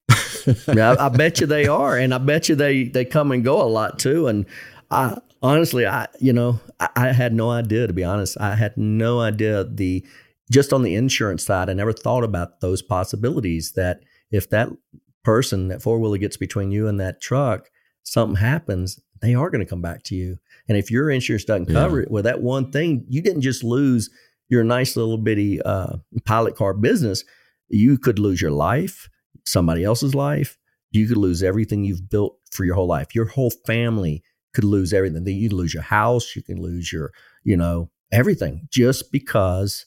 yeah, I, I, bet you they are, and I bet you they they come and go a lot too. And I honestly, I you know, I, I had no idea to be honest. I had no idea the just on the insurance side. I never thought about those possibilities. That if that person, that four wheeler, gets between you and that truck, something happens, they are going to come back to you. And if your insurance doesn't cover yeah. it, well, that one thing, you didn't just lose your nice little bitty uh, pilot car business. You could lose your life, somebody else's life. You could lose everything you've built for your whole life. Your whole family could lose everything. You could lose your house. You can lose your, you know, everything just because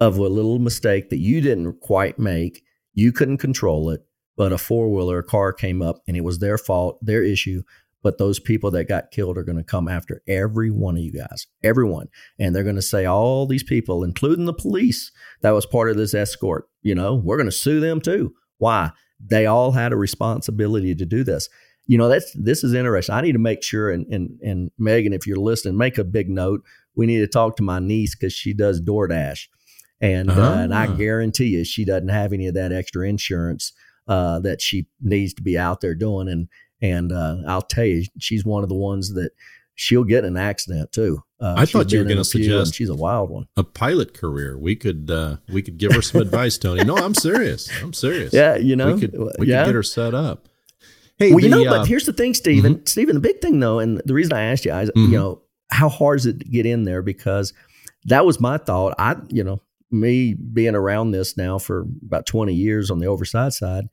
of a little mistake that you didn't quite make. You couldn't control it, but a four wheeler car came up and it was their fault, their issue. But those people that got killed are going to come after every one of you guys, everyone. And they're going to say, all these people, including the police that was part of this escort, you know, we're going to sue them too. Why? They all had a responsibility to do this. You know, that's this is interesting. I need to make sure, and and and Megan, if you're listening, make a big note. We need to talk to my niece because she does DoorDash, and uh-huh. uh, and I ah. guarantee you she doesn't have any of that extra insurance uh, that she needs to be out there doing. And and uh, I'll tell you, she's one of the ones that she'll get an accident too. Uh, I thought you were going to suggest she's a wild one. A pilot career. We could uh, we could give her some advice, Tony. No, I'm serious. I'm serious. Yeah, you know, we could we yeah. could get her set up. Hey, well, the, you know, but uh, here's the thing, Stephen. Mm-hmm. Stephen, the big thing though, and the reason I asked you, I, mm-hmm. you know, how hard is it to get in there? Because that was my thought. I, you know, me being around this now for about 20 years on the oversight side,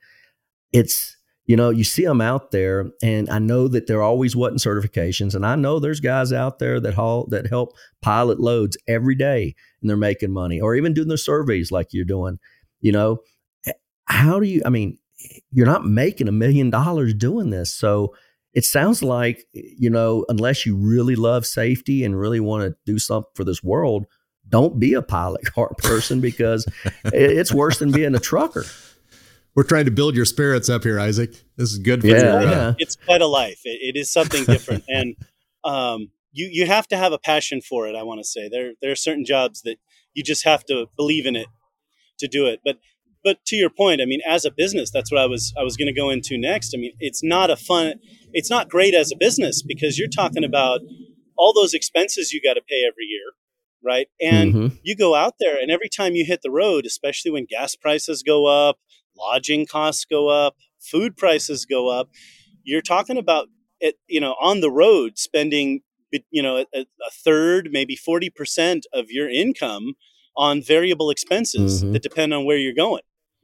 it's you know, you see them out there, and I know that there always wasn't certifications, and I know there's guys out there that haul that help pilot loads every day, and they're making money, or even doing the surveys like you're doing. You know, eh, how do you? I mean, you're not making a million dollars doing this, so it sounds like you know, unless you really love safety and really want to do something for this world, don't be a pilot car person because it's worse than being a trucker we're trying to build your spirits up here, Isaac. This is good for yeah, you. Yeah. It's quite a life. it, it is something different, and um, you you have to have a passion for it. I want to say there there are certain jobs that you just have to believe in it to do it. But but to your point, I mean, as a business, that's what I was I was going to go into next. I mean, it's not a fun, it's not great as a business because you're talking about all those expenses you got to pay every year right? And mm-hmm. you go out there, and every time you hit the road, especially when gas prices go up, lodging costs go up, food prices go up. You're talking about it, you know, on the road spending, you know, a, a third, maybe 40% of your income on variable expenses mm-hmm. that depend on where you're going.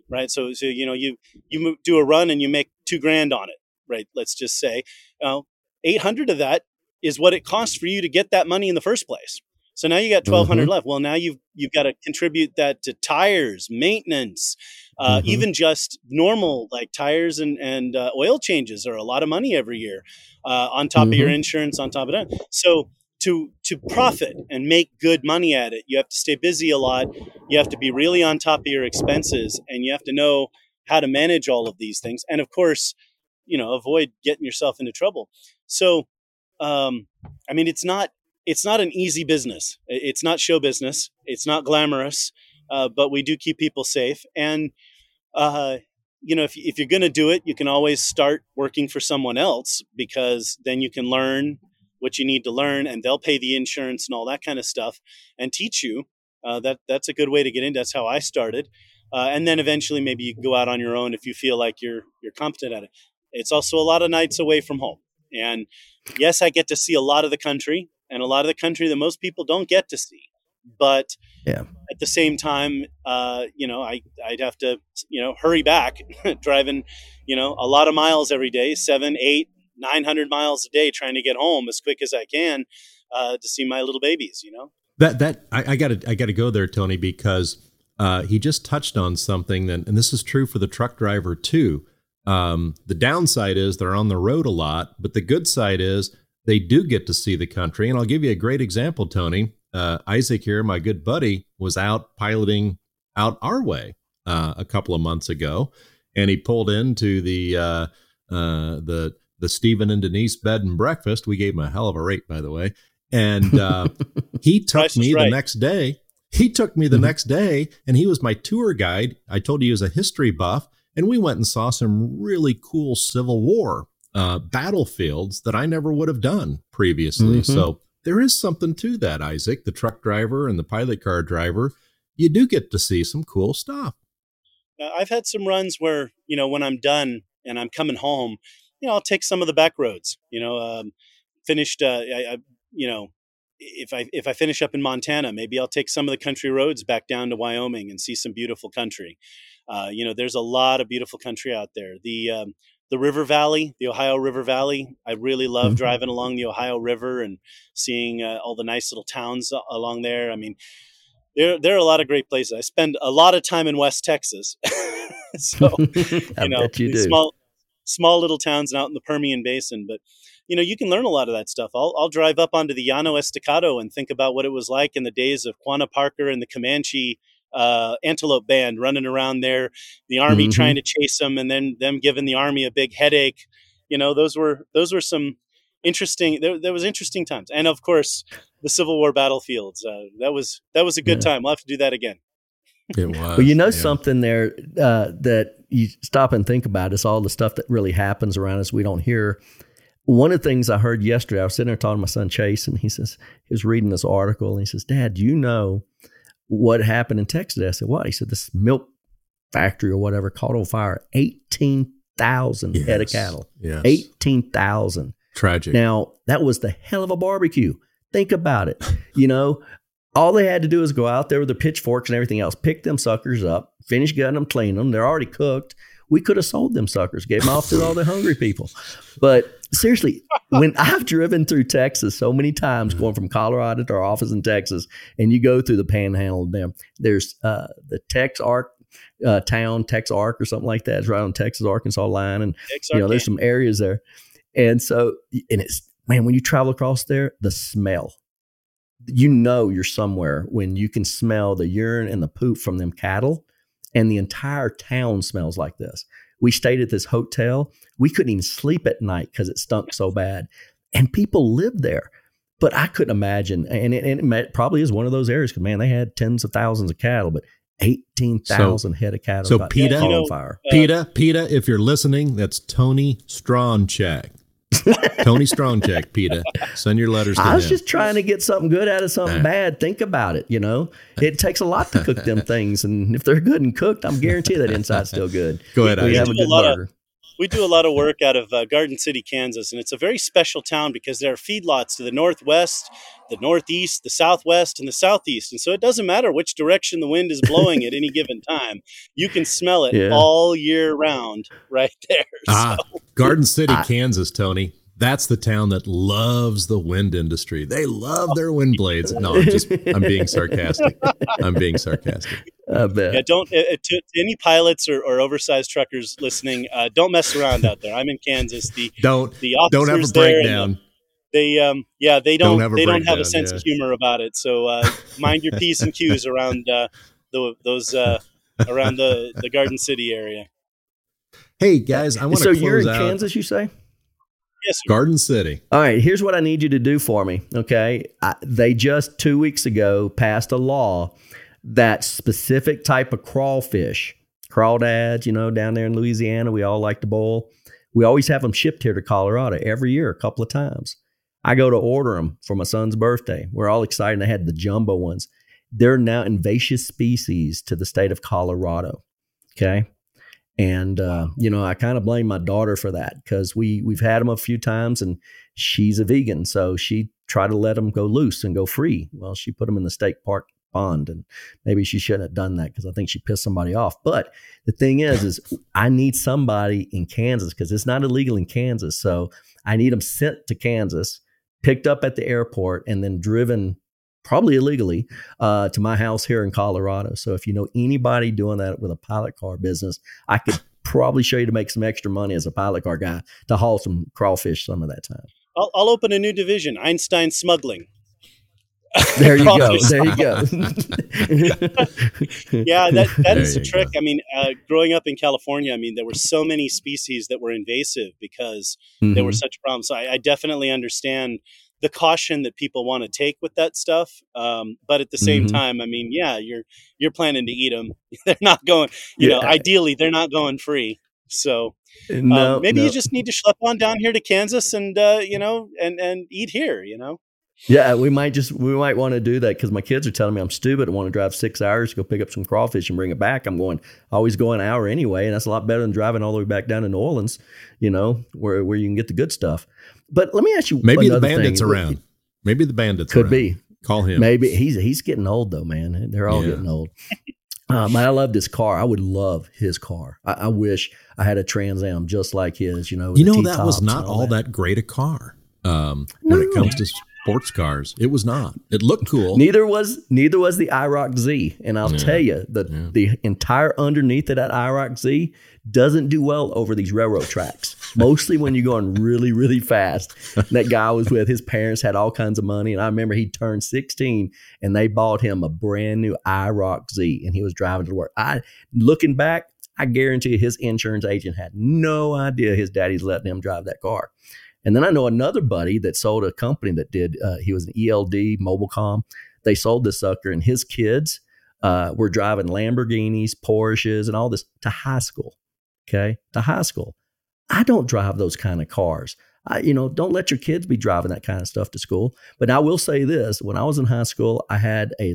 Right. So, so, you know, you, you do a run and you make two grand on it. Right. Let's just say, uh, 800 of that is what it costs for you to get that money in the first place. So now you got 1200 mm-hmm. left. Well, now you've you've got to contribute that to tires, maintenance, uh, mm-hmm. even just normal like tires and and uh, oil changes are a lot of money every year uh, on top mm-hmm. of your mm-hmm. insurance on top of that. So to to profit and make good money at it, you have to stay busy a lot. You have to be really on top of your expenses, and you have to know how to manage all of these things. And of course, you know, avoid getting yourself into trouble. So, um, I mean, it's not it's not an easy business. It's not show business. It's not glamorous, uh, but we do keep people safe. And uh, you know, if, if you're going to do it, you can always start working for someone else because then you can learn what you need to learn and they'll pay the insurance and all that kind of stuff and teach you. Uh, that that's a good way to get in. That's how I started. Uh, and then eventually maybe you can go out on your own if you feel like you're you're competent at it. It's also a lot of nights away from home. And yes, I get to see a lot of the country and a lot of the country that most people don't get to see. But yeah. at the same time, uh, you know, I, I'd have to, you know, hurry back driving, you know, a lot of miles every day, seven, eight, 900 miles a day trying to get home as quick as I can uh, to see my little babies, you know? That, that, I, I gotta, I gotta go there, Tony, because uh, he just touched on something that, and this is true for the truck driver too. Um, the downside is they're on the road a lot, but the good side is they do get to see the country. And I'll give you a great example, Tony. Uh, Isaac here, my good buddy, was out piloting out our way uh, a couple of months ago, and he pulled into the uh, uh the the Stephen and Denise bed and breakfast. We gave him a hell of a rate, by the way. And uh, he took me right. the next day. He took me the mm-hmm. next day, and he was my tour guide. I told you he was a history buff, and we went and saw some really cool Civil War uh, battlefields that I never would have done previously. Mm-hmm. So there is something to that, Isaac. The truck driver and the pilot car driver, you do get to see some cool stuff. I've had some runs where you know when I'm done and I'm coming home, you know, I'll take some of the back roads. You know, um, finished. Uh, I, I, you know, if I if I finish up in Montana, maybe I'll take some of the country roads back down to Wyoming and see some beautiful country. Uh, you know, there's a lot of beautiful country out there. The um, the River Valley, the Ohio River Valley. I really love mm-hmm. driving along the Ohio River and seeing uh, all the nice little towns along there. I mean, there there are a lot of great places. I spend a lot of time in West Texas, so you know, you small small little towns and out in the Permian Basin. But you know, you can learn a lot of that stuff. I'll, I'll drive up onto the Llano Estacado and think about what it was like in the days of Quanah Parker and the Comanche uh, antelope band running around there, the army mm-hmm. trying to chase them, and then them giving the army a big headache. You know, those were those were some interesting. There, there was interesting times, and of course, the Civil War battlefields. Uh, that was that was a good yeah. time. We'll have to do that again. It was. Well, you know yeah. something there uh, that you stop and think about is all the stuff that really happens around us we don't hear. One of the things I heard yesterday, I was sitting there talking to my son Chase, and he says he was reading this article, and he says, "Dad, do you know what happened in Texas?" I said, "What?" He said, "This milk factory or whatever caught on fire. Eighteen thousand yes. head of cattle. Yes. Eighteen thousand. Tragic. Now that was the hell of a barbecue. Think about it. you know, all they had to do was go out there with their pitchforks and everything else, pick them suckers up, finish gutting them, clean them. They're already cooked. We could have sold them suckers, gave them off to all the hungry people. But seriously, when I've driven through Texas so many times, going from Colorado to our office in Texas, and you go through the panhandle them, there's uh, the Tex Arc uh, town, Tex Arc or something like that. It's right on Texas Arkansas line, and you know there's some areas there, and so and it's man when you travel across there, the smell you know you're somewhere when you can smell the urine and the poop from them cattle and the entire town smells like this. We stayed at this hotel. We couldn't even sleep at night because it stunk so bad. And people lived there. But I couldn't imagine. And it, and it probably is one of those areas because, man, they had tens of thousands of cattle, but 18,000 so, head of cattle. So, PETA, you know, fire. Uh, PETA, PETA, if you're listening, that's Tony Stronchak. Tony Strongcheck, PETA. Send your letters I was him. just trying to get something good out of something right. bad. Think about it. You know, it takes a lot to cook them things. And if they're good and cooked, I'm guaranteed that inside's still good. Go ahead. We, have a good burger. Of, we do a lot of work out of uh, Garden City, Kansas, and it's a very special town because there are feedlots to the northwest, the northeast, the southwest, and the southeast. And so it doesn't matter which direction the wind is blowing at any given time. You can smell it yeah. all year round right there. Ah, so. Garden City, Kansas, Tony. That's the town that loves the wind industry. They love their wind blades. No, I'm just I'm being sarcastic. I'm being sarcastic. I bet. Yeah, don't uh, uh, to, to, any pilots or, or oversized truckers listening. Uh, don't mess around out there. I'm in Kansas. The don't the don't have a breakdown. they um yeah they don't, Don't have a they don't have a sense yeah. of humor about it. So uh, mind your p's and q's around uh, the, those uh, around the the Garden City area. Hey guys, I want to So close you're in out Kansas, you say? Yes, sir. Garden City. All right, here's what I need you to do for me. Okay. I, they just two weeks ago passed a law that specific type of crawfish, crawdads, you know, down there in Louisiana, we all like to boil. We always have them shipped here to Colorado every year, a couple of times. I go to order them for my son's birthday. We're all excited. And I had the jumbo ones. They're now invasive species to the state of Colorado. Okay. And uh, you know, I kind of blame my daughter for that because we we've had them a few times, and she's a vegan, so she tried to let them go loose and go free. Well, she put them in the state park pond, and maybe she shouldn't have done that because I think she pissed somebody off. But the thing is, is I need somebody in Kansas because it's not illegal in Kansas, so I need them sent to Kansas, picked up at the airport, and then driven probably illegally uh, to my house here in Colorado. So if you know anybody doing that with a pilot car business, I could probably show you to make some extra money as a pilot car guy to haul some crawfish some of that time. I'll, I'll open a new division, Einstein smuggling. There you go. There you go. yeah, that that is you trick. I mean, uh, growing up in California, I mean, there were so many species that were invasive because there were Mhm. such problems. So I, I definitely understand the caution that people want to take with that stuff. Um, but at the same Mhm. time, I mean, yeah, you're you're planning to eat them. they're not going. You know, ideally, they're not going free. So um, maybe no. you just need to schlep on down here to Kansas and uh, you know and and eat here. You know. Yeah, we might just we might want to do that because my kids are telling me I'm stupid. I want to drive six hours to go pick up some crawfish and bring it back. I'm going I always go an hour anyway, and that's a lot better than driving all the way back down to New Orleans. You know where where you can get the good stuff. But let me ask you, Maybe the bandits thing. around. Maybe the bandits Could around. be. Call him. Maybe he's he's getting old though, man. They're all Yeah. getting old. Um, I love this car. I would love his car. I, I wish I had a Trans Am just like his. You know, You know that was not all that great a car. Um, when it comes to sports cars, it was not. It looked cool. Neither was neither was the IROC Z, and I'll Yeah. tell you the Yeah. the entire underneath of that IROC Z doesn't do well over these railroad tracks. Mostly when you're going really really fast. That guy I was with, his parents had all kinds of money, and I remember he turned 16, and they bought him a brand new IROC Z, and he was driving to work. I looking back, I guarantee his insurance agent had no idea his daddy's letting him drive that car. And then I know another buddy that sold a company that did. Uh, he was an ELD Mobilecom. They sold this sucker, and his kids uh, were driving Lamborghinis, Porsches, and all this to high school. Okay, to high school. I don't drive those kind of cars. I, you know, don't let your kids be driving that kind of stuff to school. But I will say this: when I was in high school, I had a.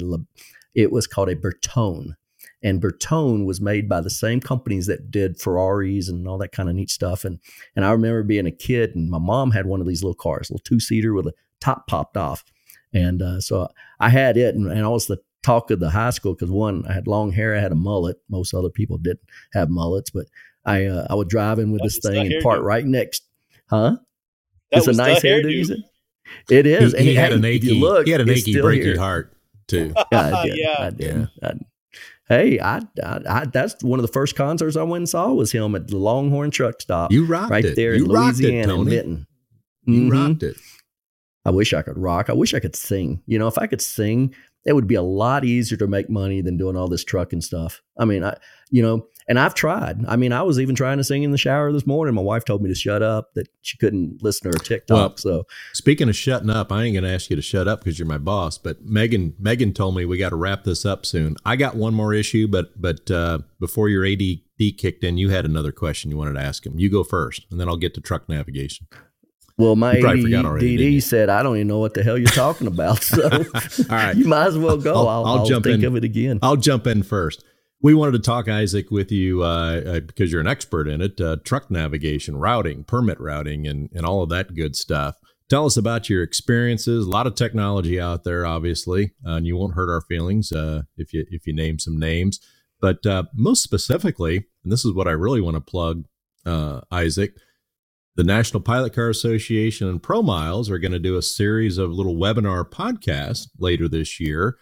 It was called a Bertone, and Bertone was made by the same companies that did Ferraris and all that kind of neat stuff. And and I remember being a kid, and my mom had one of these little cars, a little two seater with a top popped off. And uh, so I had it, and, and I was the talk of the high school because one, I had long hair, I had a mullet. Most other people didn't have mullets, but I uh, I would drive in with That this thing and park hairdo. right next, huh? That it's a nice hairdo. hairdo. you said? It is. He, and he had hey, an if achy. look, he had an it's achy, still breaky here. heart too. Yeah, I did. Yeah. I did. I- hey, I, I, I, that's one of the first concerts I went and saw was him at the Longhorn Truck Stop You rocked right it. there you in Louisiana, it, in. Minton. You Mhm. rocked it. I wish I could rock. I wish I could sing. You know, if I could sing, it would be a lot easier to make money than doing all this trucking stuff. I mean, I, you know, and I've tried. I mean, I was even trying to sing in the shower this morning. My wife told me to shut up, that she couldn't listen to her TikTok. Well, so, Speaking of shutting up, I ain't going to ask you to shut up because you're my boss. But Megan, Megan told me we got to wrap this up soon. I got one more issue, but but uh, before your ADD kicked in, you had another question you wanted to ask him. You go first, and then I'll get to truck navigation. well, my You probably forgot already, didn't you? ADD said, I don't even know what the hell you're talking about. So, All right. you might as well go. I'll- I'll, I'll I'll jump think in. of it again. I'll jump in first. We wanted to talk, Isaac, with you uh, uh, because you're an expert in it uh, truck navigation, routing, permit routing, and, and all of that good stuff. Tell us about your experiences. A lot of technology out there, obviously, uh, and you won't hurt our feelings uh, if you if you name some names. But uh, most specifically, and this is what I really want to plug, Isaac, the National Pilot Car Association and ProMiles are going to do a series of little webinar podcasts later this year,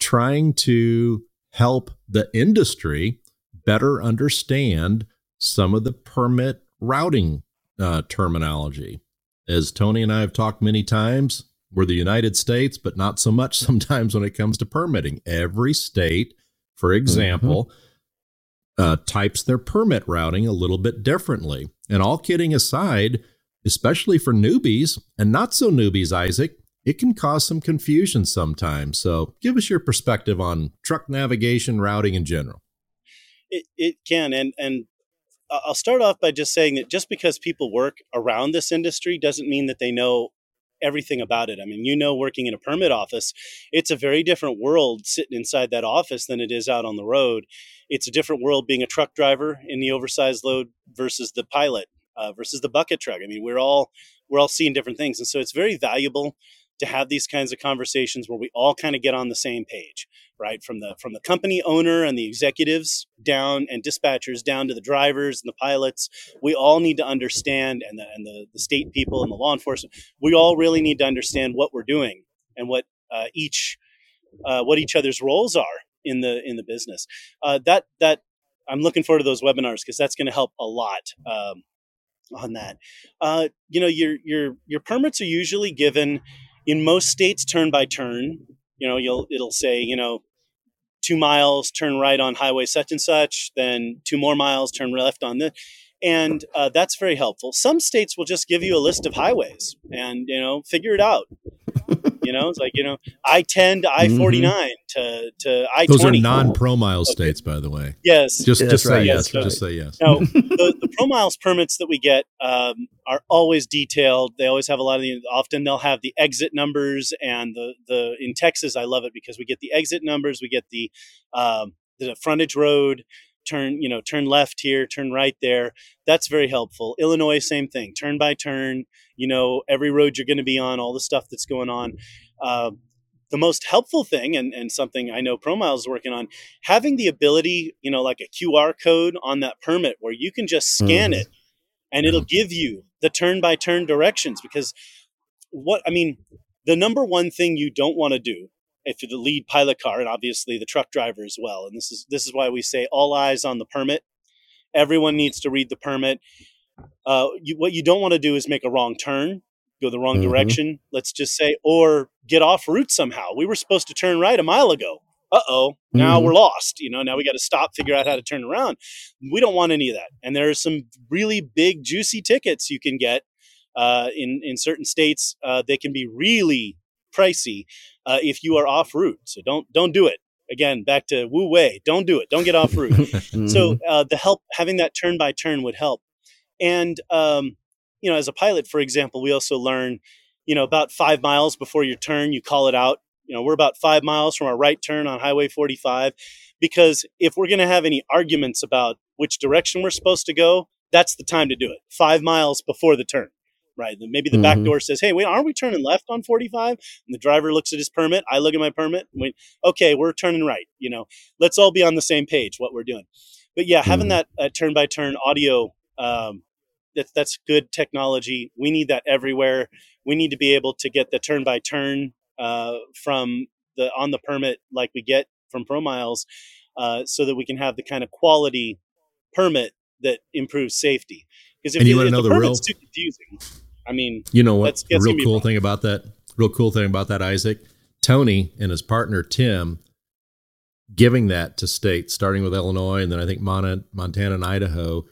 trying to help the industry better understand some of the permit routing uh, terminology. as Tony and I have talked many times, we're the United States, but not so much sometimes when it comes to permitting. Every state, for example, mm-hmm. uh, types their permit routing a little bit differently. And all kidding aside, especially for newbies and not so newbies, Isaac, it can cause some confusion sometimes. So give us your perspective on truck navigation routing in general. It, it can. And, and I'll start off by just saying that just because people work around this industry doesn't mean that they know everything about it. I mean, you know, working in a permit office, it's a very different world sitting inside that office than it is out on the road. It's a different world being a truck driver in the oversized load versus the pilot uh, versus the bucket truck. I mean, we're all we're all seeing different things, and so it's very valuable to have these kinds of conversations where we all kind of get on the same page right? From the from the company owner and the executives down and dispatchers down to the drivers and the pilots. We all need to understand and the, and the, the state people and the law enforcement we all really need to understand what we're doing and what uh, each uh, what each other's roles are in the in the business. Uh, that that i'm looking forward to those webinars because that's going to help a lot um, on that. Uh, you know your your your permits are usually given in most states turn by turn you know you'll it'll say you know two miles turn right on highway such and such then two more miles turn left on the and uh, that's very helpful. Some states will just give you a list of highways and you know figure it out you know, it's like you know, I ten to I forty nine mm-hmm. to to I. Those are non pro mile okay. states, by the way. Yes, just just say yes. yes. Just say yes. Now, the, the ProMiles permits that we get um, are always detailed. They always have a lot of the. Often they'll have the exit numbers and the the in Texas. I love it because we get the exit numbers. We get the um, the frontage road turn you know turn left here turn right there. That's very helpful. Illinois same thing. Turn by turn you know every road you're going to be on all the stuff that's going on. Uh, the most helpful thing and, and something i know ProMiles is working on having the ability you know like a qr code on that permit where you can just scan mm. it and it'll give you the turn by turn directions because what i mean the number one thing you don't want to do if you're the lead pilot car and obviously the truck driver as well. And this is this is why we say all eyes on the permit. Everyone needs to read the permit. Uh, you, what you don't want to do is make a wrong turn go the wrong mm-hmm. direction let's just say or get off route somehow. We were supposed to turn right a mile ago. Uh-oh now mm-hmm. we're lost you know now we got to stop figure out how to turn around. We don't want any of that. And there are some really big juicy tickets you can get uh, in in certain states uh, they can be really pricey uh, if you are off route. So don't don't do it. Again, back to Wu Wei. Don't do it. Don't get off route. mm-hmm. So uh, the help having that turn by turn would help. And um, you know, as a pilot, for example, we also learn, you know, about five miles before your turn, you call it out. You know, we're about five miles from our right turn on Highway 45, because if we're going to have any arguments about which direction we're supposed to go, that's the time to do it. Five miles before the turn right? Maybe the mm-hmm. back door says, "Hey, wait, aren't we turning left on 45?" And the driver looks at his permit. I look at my permit. We, okay, we're turning right. You know, let's all be on the same page what we're doing. But yeah, mm-hmm. having that turn by turn audio, um, that's that's good technology. We need that everywhere. We need to be able to get the turn by turn from the on the permit like we get from ProMiles, uh, so that we can have the kind of quality permit that improves safety. Because if and you, you want to know the, the real too confusing, I mean, you know what? The real cool thing about that, real cool thing about that, Isaac, Tony and his partner Tim giving that to states, starting with Illinois and then I think Montana and Idaho,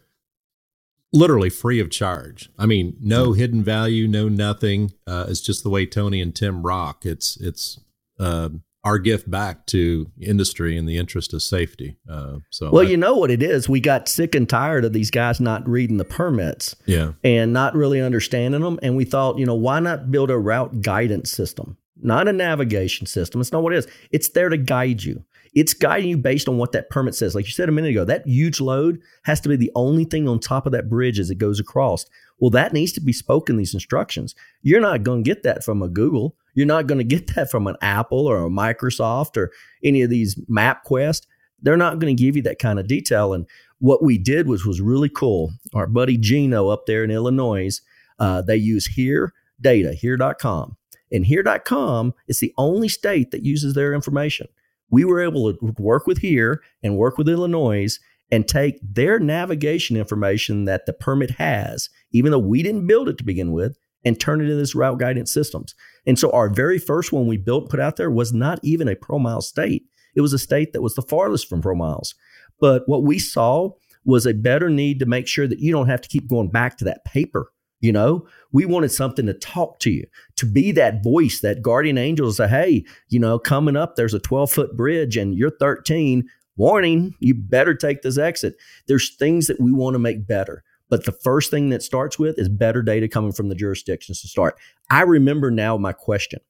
literally free of charge. I mean, no hidden value, no nothing. Uh, it's just the way Tony and Tim rock. It's it's uh, our gift back to industry in the interest of safety. Uh, so, well, I, you know what it is. We got sick and tired of these guys not reading the permits, yeah, and not really understanding them. And we thought, you know, why not build a route guidance system, not a navigation system? It's not what it is. It's there to guide you. It's guiding you based on what that permit says. Like you said a minute ago, that huge load has to be the only thing on top of that bridge as it goes across. Well, that needs to be spoken these instructions. You're not going to get that from a Google you're not going to get that from an Apple or a Microsoft or any of these MapQuest. They're not going to give you that kind of detail. And what we did was was really cool. Our buddy Gino up there in Illinois, uh, they use here data, here.com. And here.com is the only state that uses their information. We were able to work with here and work with Illinois and take their navigation information that the permit has, even though we didn't build it to begin with, and turn it into this route guidance systems. And so our very first one we built, put out there was not even a pro mile state. It was a state that was the farthest from ProMiles. But what we saw was a better need to make sure that you don't have to keep going back to that paper. You know, we wanted something to talk to you, to be that voice, that guardian angel say, hey, you know, coming up, there's a 12 foot bridge and you're 13. Warning, you better take this exit. There's things that we want to make better. But the first thing that starts with is better data coming from the jurisdictions to start. I remember now my question.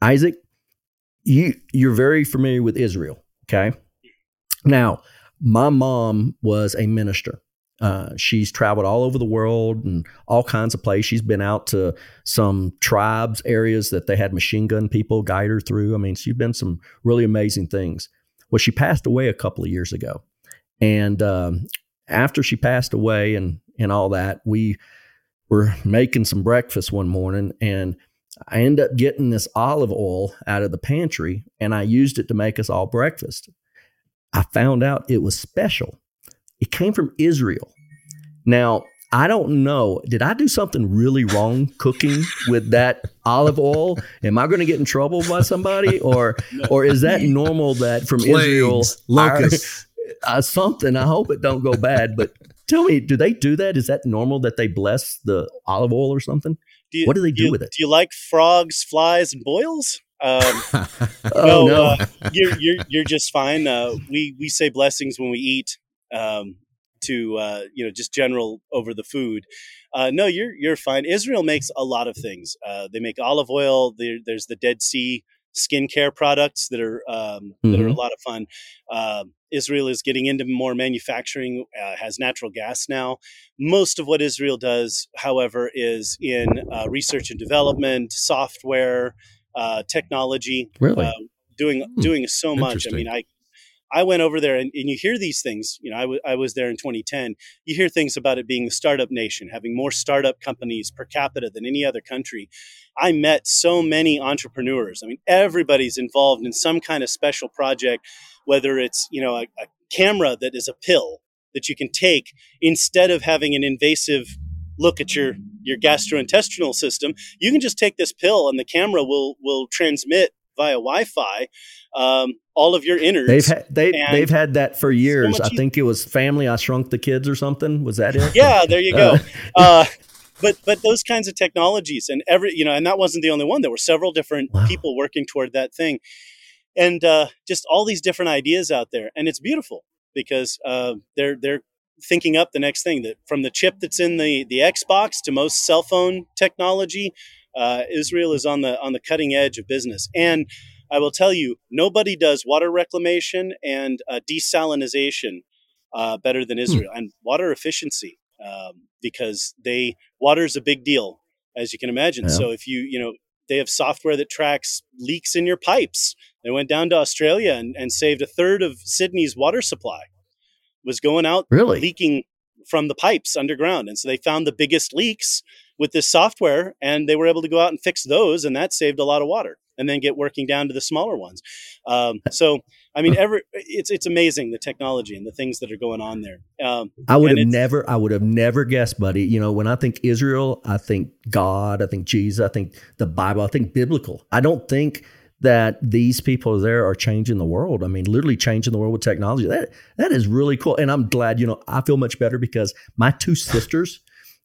Isaac, you you're very familiar with Israel, okay? Now, my mom was a minister. Uh, she's traveled all over the world and all kinds of places. She's been out to some tribes areas that they had machine gun people guide her through. I mean, she's been some really amazing things. Well, she passed away a couple of years ago, and um, after she passed away and and all that, we were making some breakfast one morning, and I ended up getting this olive oil out of the pantry, and I used it to make us all breakfast. I found out it was special. It came from Israel. Now, I don't know. Did I do something really wrong cooking with that olive oil? Am I going to get in trouble by somebody, or or is that normal that from Plagues, Israel, locusts, uh, something? I hope it don't go bad. But tell me, do they do that? Is that normal that they bless the olive oil or something? Do you, what do they do you, with it? Do you like frogs, flies, and boils? Um, oh no, uh, you're, you're you're just fine. Uh, we we say blessings when we eat. Um, to uh, you know just general over the food. Uh, no, you're you're fine. Israel makes a lot of things. Uh, they make olive oil. There, there's the Dead Sea skincare products that are um, that Mm-hmm. are a lot of fun. Um Israel is getting into more manufacturing. Uh, has natural gas now. Most of what Israel does, however, is in uh, research and development, software, uh, technology. really? Uh, doing Hmm. doing so much. I mean, I I went over there and, and you hear these things. You know, I, w- I was there in 2010. You hear things about it being the startup nation, having more startup companies per capita than any other country. I met so many entrepreneurs. I mean, everybody's involved in some kind of special project, whether it's you know a, a camera that is a pill that you can take instead of having an invasive look at your your gastrointestinal system. You can just take this pill and the camera will will transmit via Wi-Fi um, all of your innards. They've had they they've had that for years. much I think it was Family I Shrunk the Kids or something. Was that it? yeah, there you go. Uh, Uh, but but those kinds of technologies and every you know, and that wasn't the only one. There were several different Wow. people working toward that thing, and uh, just all these different ideas out there, and it's beautiful because uh, they're they're thinking up the next thing that from the chip that's in the the Xbox to most cell phone technology. Uh, Israel is on the on the cutting edge of business, and I will tell you, nobody does water reclamation and uh, desalinization uh, better than Israel, and water efficiency um, because they water is a big deal, as you can imagine. Yeah. So if you you know they have software that tracks leaks in your pipes. They went down to Australia and, and saved a third of Sydney's water supply was going out Really? leaking from the pipes underground. And so they found the biggest leaks with this software and they were able to go out and fix those and that saved a lot of water and then get working down to the smaller ones. Um, so, I mean, every, it's, it's amazing the technology and the things that are going on there. Um, I would have never, I would have never guessed, buddy. You know, when I think Israel, I think God, I think Jesus, I think the Bible, I think biblical. I don't think that these people there are changing the world. I mean, literally changing the world with technology. That that is really cool, and I'm glad. You know, I feel much better because my two sisters,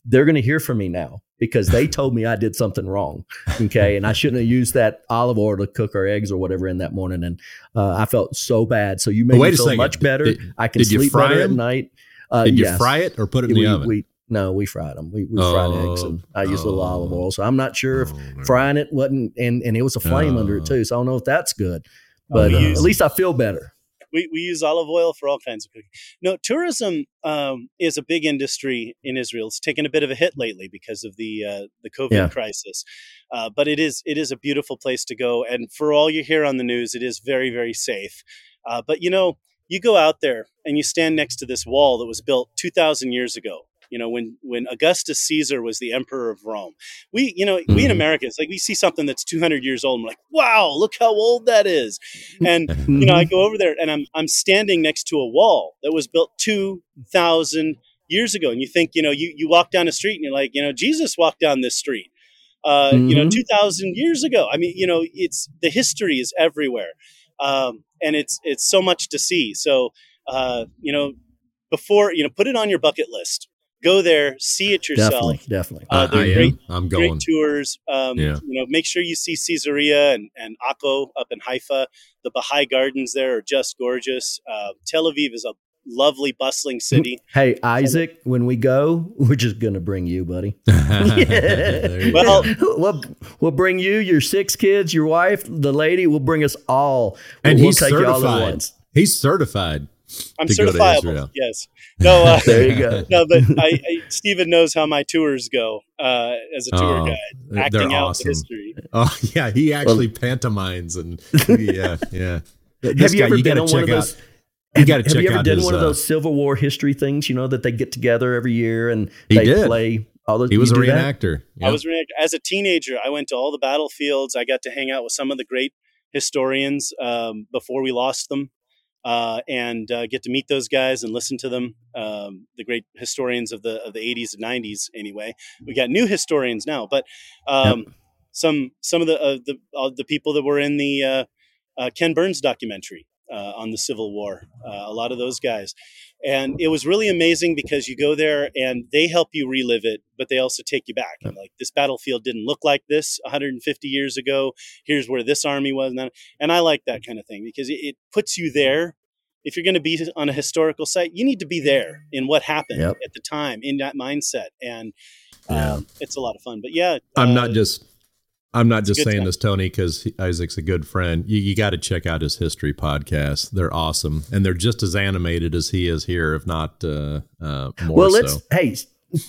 they're going to hear from me now because they told me I did something wrong. Okay, and I shouldn't have used that olive oil to cook our eggs or whatever in that morning, and uh, I felt so bad. So you made me feel much better. Did- I can sleep fry better at night. Uh, Did you yes. fry it or put it in we, the oven? we- no, we fried them. We, we fried eggs, and I used a little Oh. olive oil. So I'm not sure if Oh, frying it wasn't, and and it was a flame under it Oh. too. So I don't know if that's good, Oh, but uh, at least I feel better. We, we use olive oil for all kinds of cooking. No, tourism um, is a big industry in Israel. It's taken a bit of a hit lately because of the uh, the COVID Yeah. crisis, uh, but it is it is a beautiful place to go. And for all you hear on the news, it is very very safe. Uh, but you know, you go out there and you stand next to this wall that was built two thousand years ago. You know, when when Augustus Caesar was the emperor of Rome, we you know we in Mhm. America, it's like we see something that's two hundred years old, and we're like, wow, look how old that is, and you know, I go over there and I'm I'm standing next to a wall that was built two thousand years ago, and you think, you know, you you walk down the street and you're like, you know, Jesus walked down this street. uh, mm-hmm. you know, mm-hmm. 2000 years ago. I mean, you know, it's the history is everywhere. Um, and it's, it's so much to see. So, uh, you know, before, you know, put it on your bucket list go there, see it yourself. Definitely, definitely. Uh, I, I great, am. I'm going. Great tours. Um, yeah. You know, make sure you see Caesarea and, and Akko up in Haifa. The Baha'i gardens there are just gorgeous. Uh, Tel Aviv is a lovely, bustling city. Hey, Isaac, when we go, we're just going to bring you, buddy. you well, we'll, we'll bring you, your six kids, your wife, the lady. We'll bring us all. And we'll, he's we'll certified. He's certified. I'm certifiable. Yes. No. Uh, there you go. No, but I, I, Stephen knows how my tours go uh, as a tour oh, guide, acting out awesome. history. Oh yeah, he actually well, pantomimes and yeah, yeah. This have you guy, ever you been on one of those? You got to check Have you ever done his, one of uh, those Civil War history things? You know that they get together every year and they did. play all those. He was a reenactor. Yep. I was reenactor as a teenager. I went to all the battlefields. I got to hang out with some of the great historians um, before we lost them uh, and uh, get to meet those guys and listen to them. Um, the great historians of the of the 80s and 90s. Anyway, we got new historians now, but um, yep. some some of the uh, the uh, the people that were in the uh, uh, Ken Burns documentary. on the Civil War, a lot of those guys, and it was really amazing because you go there and they help you relive it, but they also take you back. And like this battlefield didn't look like this 150 years ago. Here's where this army was, and I like that kind of thing because it, puts you there. If you're going to be on a historical site, you need to be there in what happened yep. at the time in that mindset, and yeah. um, it's a lot of fun. But yeah, I'm uh, not just I'm not just saying time. this, Tony, because Isaac's a good friend. You, you got to check out his history podcast. They're awesome, and they're just as animated as he is here, if not uh, uh, more. Well, let's. So. Hey,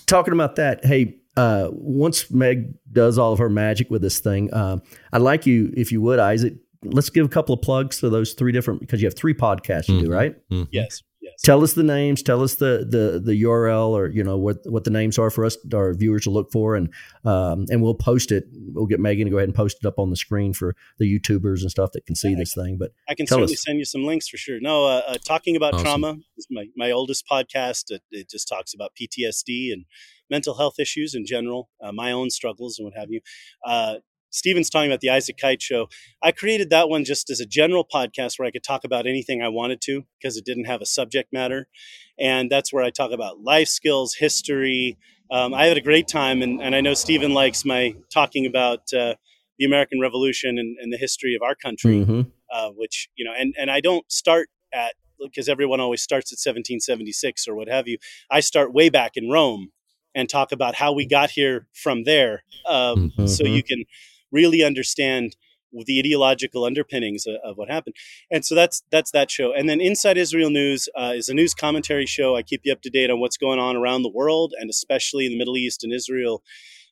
talking about that. Hey, uh, once Meg does all of her magic with this thing, uh, I'd like you, if you would, Isaac. Let's give a couple of plugs to those three different because you have three podcasts you mm-hmm. do, right? Mm-hmm. Yes. Yes. Tell us the names. Tell us the the the URL or you know what what the names are for us our viewers to look for, and um, and we'll post it. We'll get Megan to go ahead and post it up on the screen for the YouTubers and stuff that can see this thing. But I can certainly us. send you some links for sure. No, uh, uh, talking about awesome. trauma is my my oldest podcast. It, it, just talks about PTSD and mental health issues in general, uh, my own struggles and what have you. Uh, Steven's talking about the Isaac Kight show. I created that one just as a general podcast where I could talk about anything I wanted to because it didn't have a subject matter. And that's where I talk about life skills, history. Um, I had a great time, and, and I know Steven likes my talking about uh, the American Revolution and, and, the history of our country, mm-hmm. uh, which, you know, and, and I don't start at, because everyone always starts at 1776 or what have you. I start way back in Rome and talk about how we got here from there. Um, mm-hmm. So you can really understand the ideological underpinnings of, of, what happened. And so that's that's that show. And then Inside Israel News uh, is a news commentary show. I keep you up to date on what's going on around the world and especially in the Middle East and Israel.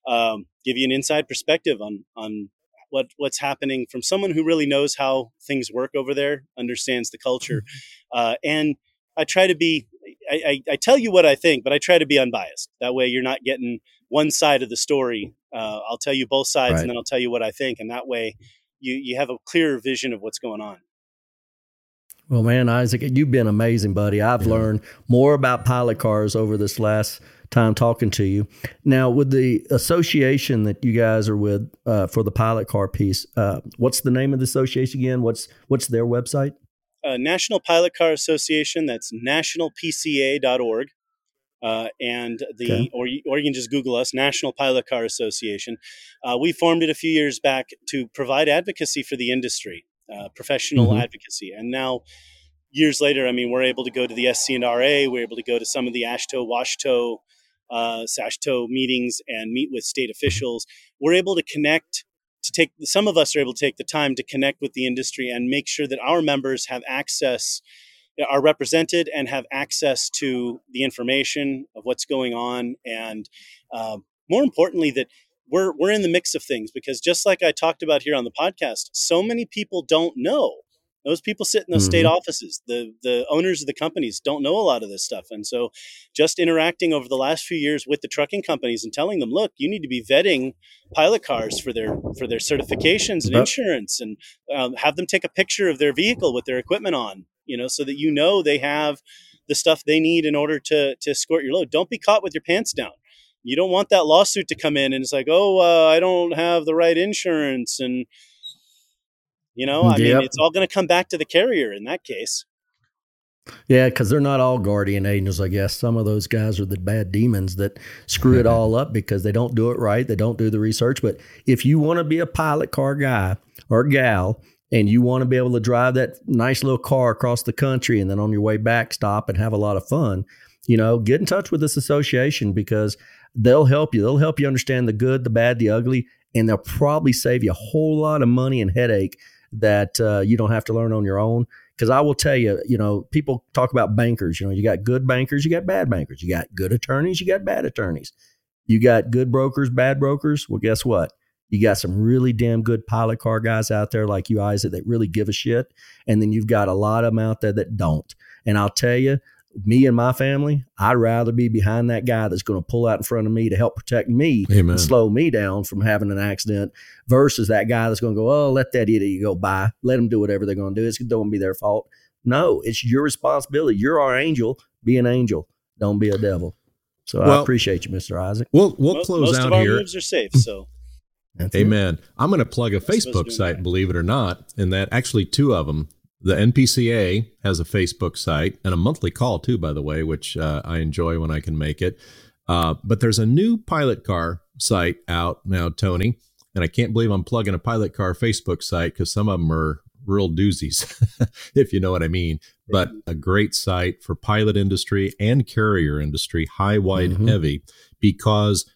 Um, give you an inside perspective on on what what's happening from someone who really knows how things work over there, understands the culture, mm-hmm. uh, and I try to be. I, I, I tell you what I think, but I try to be unbiased. That way, you're not getting one side of the story. Uh, I'll tell you both sides, right. and then I'll tell you what I think, and that way, you you have a clearer vision of what's going on. Well, man, Isaac, you've been amazing, buddy. I've yeah. learned more about pilot cars over this last time talking to you. Now, with the association that you guys are with uh, for the pilot car piece, uh, what's the name of the association again? What's what's their website? Uh, National Pilot Car Association. That's nationalpca.org. Uh, and the okay. or, or you can just google us national pilot car association uh, we formed it a few years back to provide advocacy for the industry uh, professional mm-hmm. advocacy and now years later i mean we're able to go to the scnra we're able to go to some of the AASHTO WASHTO uh, SASHTO meetings and meet with state officials we're able to connect to take some of us are able to take the time to connect with the industry and make sure that our members have access are represented and have access to the information of what's going on. And uh, more importantly that we're, we're in the mix of things because just like i talked about here on the podcast so many people don't know. Those people sit in those mm-hmm. state offices the the owners of the companies don't know a lot of this stuff. And so just interacting over the last few years with the trucking companies and telling them look you need to be vetting pilot cars for their for their certifications and insurance and um, have them take a picture of their vehicle with their equipment on you know, so that you know they have the stuff they need in order to to escort your load. Don't be caught with your pants down. you don't want that lawsuit to come in and it's like, oh, uh, I don't have the right insurance, and you know, I yep. mean, it's all going to come back to the carrier in that case. Yeah, because they're not all guardian angels, I guess. Some of those guys are the bad demons that screw it all up because they don't do it right. They don't do the research. But if you want to be a pilot car guy or gal and you want to be able to drive that nice little car across the country and then on your way back stop and have a lot of fun, you know, get in touch with this association because they'll help you. They'll help you understand the good, the bad, the ugly, and they'll probably save you a whole lot of money and headache that uh, you don't have to learn on your own. Because I will tell you, you know, people talk about bankers. You know, you got good bankers, you got bad bankers. You got good attorneys, you got bad attorneys. You got good brokers, bad brokers. Well, guess what? You got some really damn good pilot car guys out there like you, Isaac, that really give a shit. And then you've got a lot of them out there that don't. And I'll tell you, me and my family, I'd rather be behind that guy that's going to pull out in front of me to help protect me Amen. and slow me down from having an accident versus that guy that's going to go, oh, let that idiot go by. Let them do whatever they're going to do. It's going to be their fault. No, it's your responsibility. You're our angel. Be an angel. Don't be a devil. So well, I appreciate you, Mr. Isaac. We'll we'll most, close most out of our here. Moves are safe. So. Amen. It. I'm going to plug a Facebook site, believe it or not, and that actually two of them the NPCA has a Facebook site and a monthly call too, by the way, which uh, I enjoy when I can make it. Uh, but there's a new pilot car site out now, Tony, and I can't believe I'm plugging a pilot car Facebook site because some of them are real doozies, if you know what I mean. But a great site for pilot industry and carrier industry, high, wide, mm-hmm. heavy, because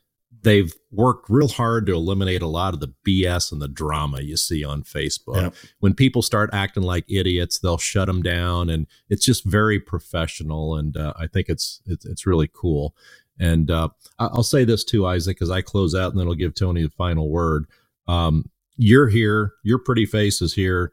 they've worked real hard to eliminate a lot of the BS and the drama you see on Facebook. When people start acting like idiots, they'll shut them down, and it's just very professional. And uh, I think it's, it's it's really cool. And uh, I'll say this too, Isaac, as I close out, and then I'll give Tony the final word. Um, you're here. Your pretty face is here.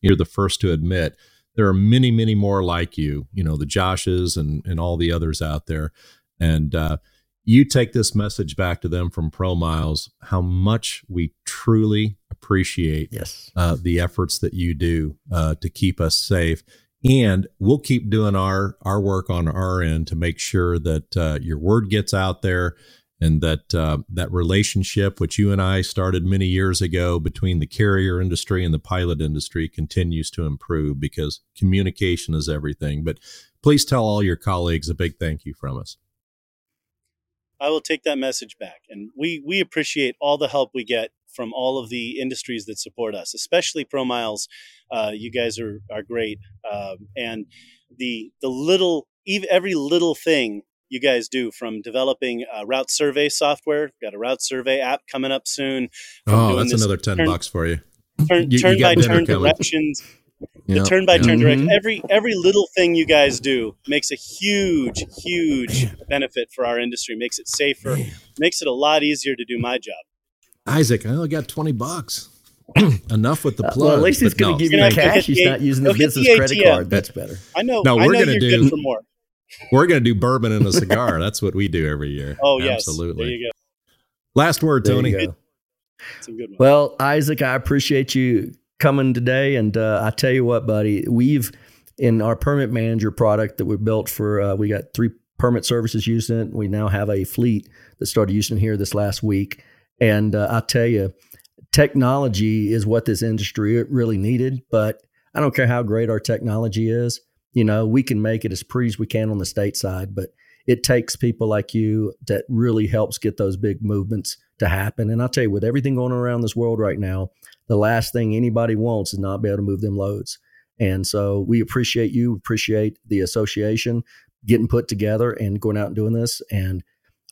You're the first to admit there are many, many more like you, you know, the Joshes and, and all the others out there. And uh, you take this message back to them from ProMiles, how much we truly appreciate yes. uh, the efforts that you do uh, to keep us safe. And we'll keep doing our, our work on our end to make sure that uh, your word gets out there and that uh, that relationship, which you and I started many years ago between the carrier industry and the pilot industry, continues to improve because communication is everything. But please tell all your colleagues a big thank you from us. I will take that message back, and we we appreciate all the help we get from all of the industries that support us, especially ProMiles. Uh, you guys are are great, um, and the the little every little thing you guys do from developing route survey software. We've got a route survey app coming up soon. Oh, that's another 10 turn, bucks for you. Turn, you, turn you by turn directions. Yep. The turn by turn direction. Every every little thing you guys do makes a huge, huge benefit for our industry. Makes it safer. Makes it a lot easier to do my job. Isaac, I only got twenty bucks. Enough with the plug. Uh, well, at least he's going to no. give you, you cash. He's not using the business credit card. That's better. I know. No, we're going to do for more. We're going to do bourbon and a cigar. That's what we do every year. Oh, yes. Absolutely. There you go. Last word, Tony. Well, Isaac, I appreciate you coming today. And uh, I tell you what, buddy, we've, in our permit manager product that we built for, uh, we got three permit services using it. We now have a fleet that started using it here this last week. And uh, I tell you, technology is what this industry really needed. But I don't care how great our technology is you know, we can make it as pretty as we can on the state side, but it takes people like you that really helps get those big movements to happen. And I'll tell you, with everything going around this world right now, the last thing anybody wants is not be able to move them loads. And so we appreciate you, appreciate the association getting put together and going out and doing this. And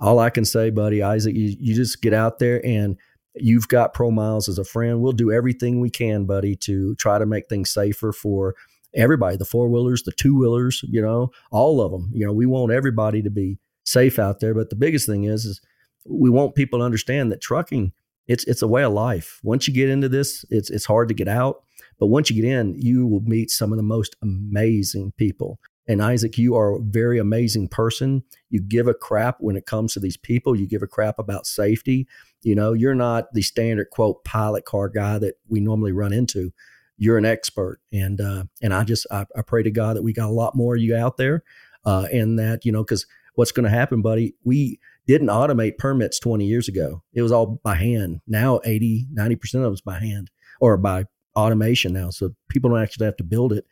all I can say, buddy, Isaac, you, you just get out there and you've got ProMiles as a friend. We'll do everything we can, buddy, to try to make things safer for everybody, the four wheelers, the two wheelers, you know, all of them. You know, we want everybody to be safe out there. But the biggest thing is, is we want people to understand that trucking, it's it's a way of life. Once you get into this, it's it's hard to get out. But once you get in, you will meet some of the most amazing people. And Isaac, you are a very amazing person. You give a crap when it comes to these people. You give a crap about safety. You know, you're not the standard quote pilot car guy that we normally run into you're an expert. And uh, and I just I, I, pray to God that we got a lot more of you out there. uh, in that you know because what's going to happen, buddy? We didn't automate permits 20 years ago. It was all by hand. Now 80, 90% of it's by hand or by automation now. So people don't actually have to build it.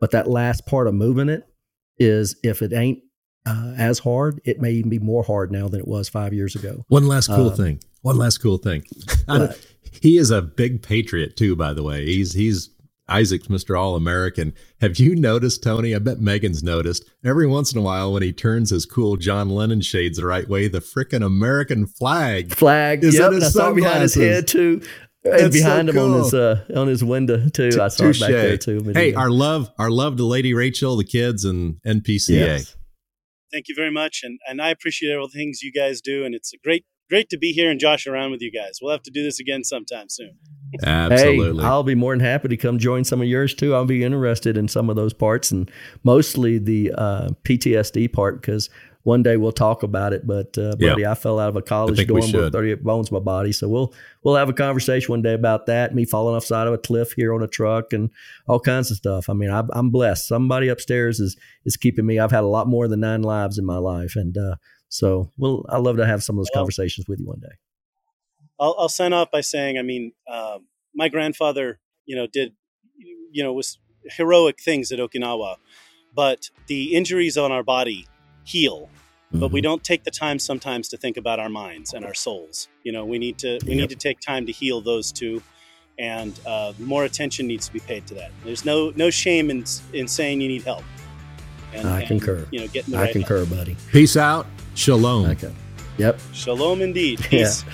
But that last part of moving it is if it ain't uh, as hard, it may even be more hard now than it was five years ago. One last cool um, thing. One last cool thing. he is a big patriot too, by the way. He's he's Isaac's Mr. All American. Have you noticed, Tony? I bet Megan's noticed. Every once in a while, when he turns his cool John Lennon shades the right way, the frickin' American flag flag is yep, in his I saw behind his head too. And behind so him cool. on his uh, on his window too. I saw Touché. it back there too. Hey, our love, our love to Lady Rachel, the kids, and NPCA. Yes. Thank you very much, and and I appreciate all the things you guys do, and it's a great great to be here and josh around with you guys. We'll have to do this again sometime soon. Absolutely. Hey, I'll be more than happy to come join some of yours too. I'll be interested in some of those parts and mostly the uh, PTSD part because one day we'll talk about it. But uh, buddy, I fell out of a college dorm with 38 bones in my body, so we'll we'll have a conversation one day about that. Me falling off side of a cliff here on a truck and all kinds of stuff. I mean, I, am blessed. Somebody upstairs is is keeping me. I've had a lot more than nine lives in my life, and uh, so well, I love to have some of those well, conversations with you one day. I'll, I'll sign off by saying, I mean, um, my grandfather, you know, did, you know, was heroic things at Okinawa, but the injuries on our body heal. Mm-hmm. But we mm-hmm. don't take the time sometimes to think about our minds and our souls. You know, we need to we yep. need to take time to heal those two, and uh, more attention needs to be paid to that. There's no no shame in in saying you need help. And, I and, concur. You know, getting I right concur, help. buddy. Peace out. Shalom. Okay. Yep. Shalom indeed. Peace. Yeah.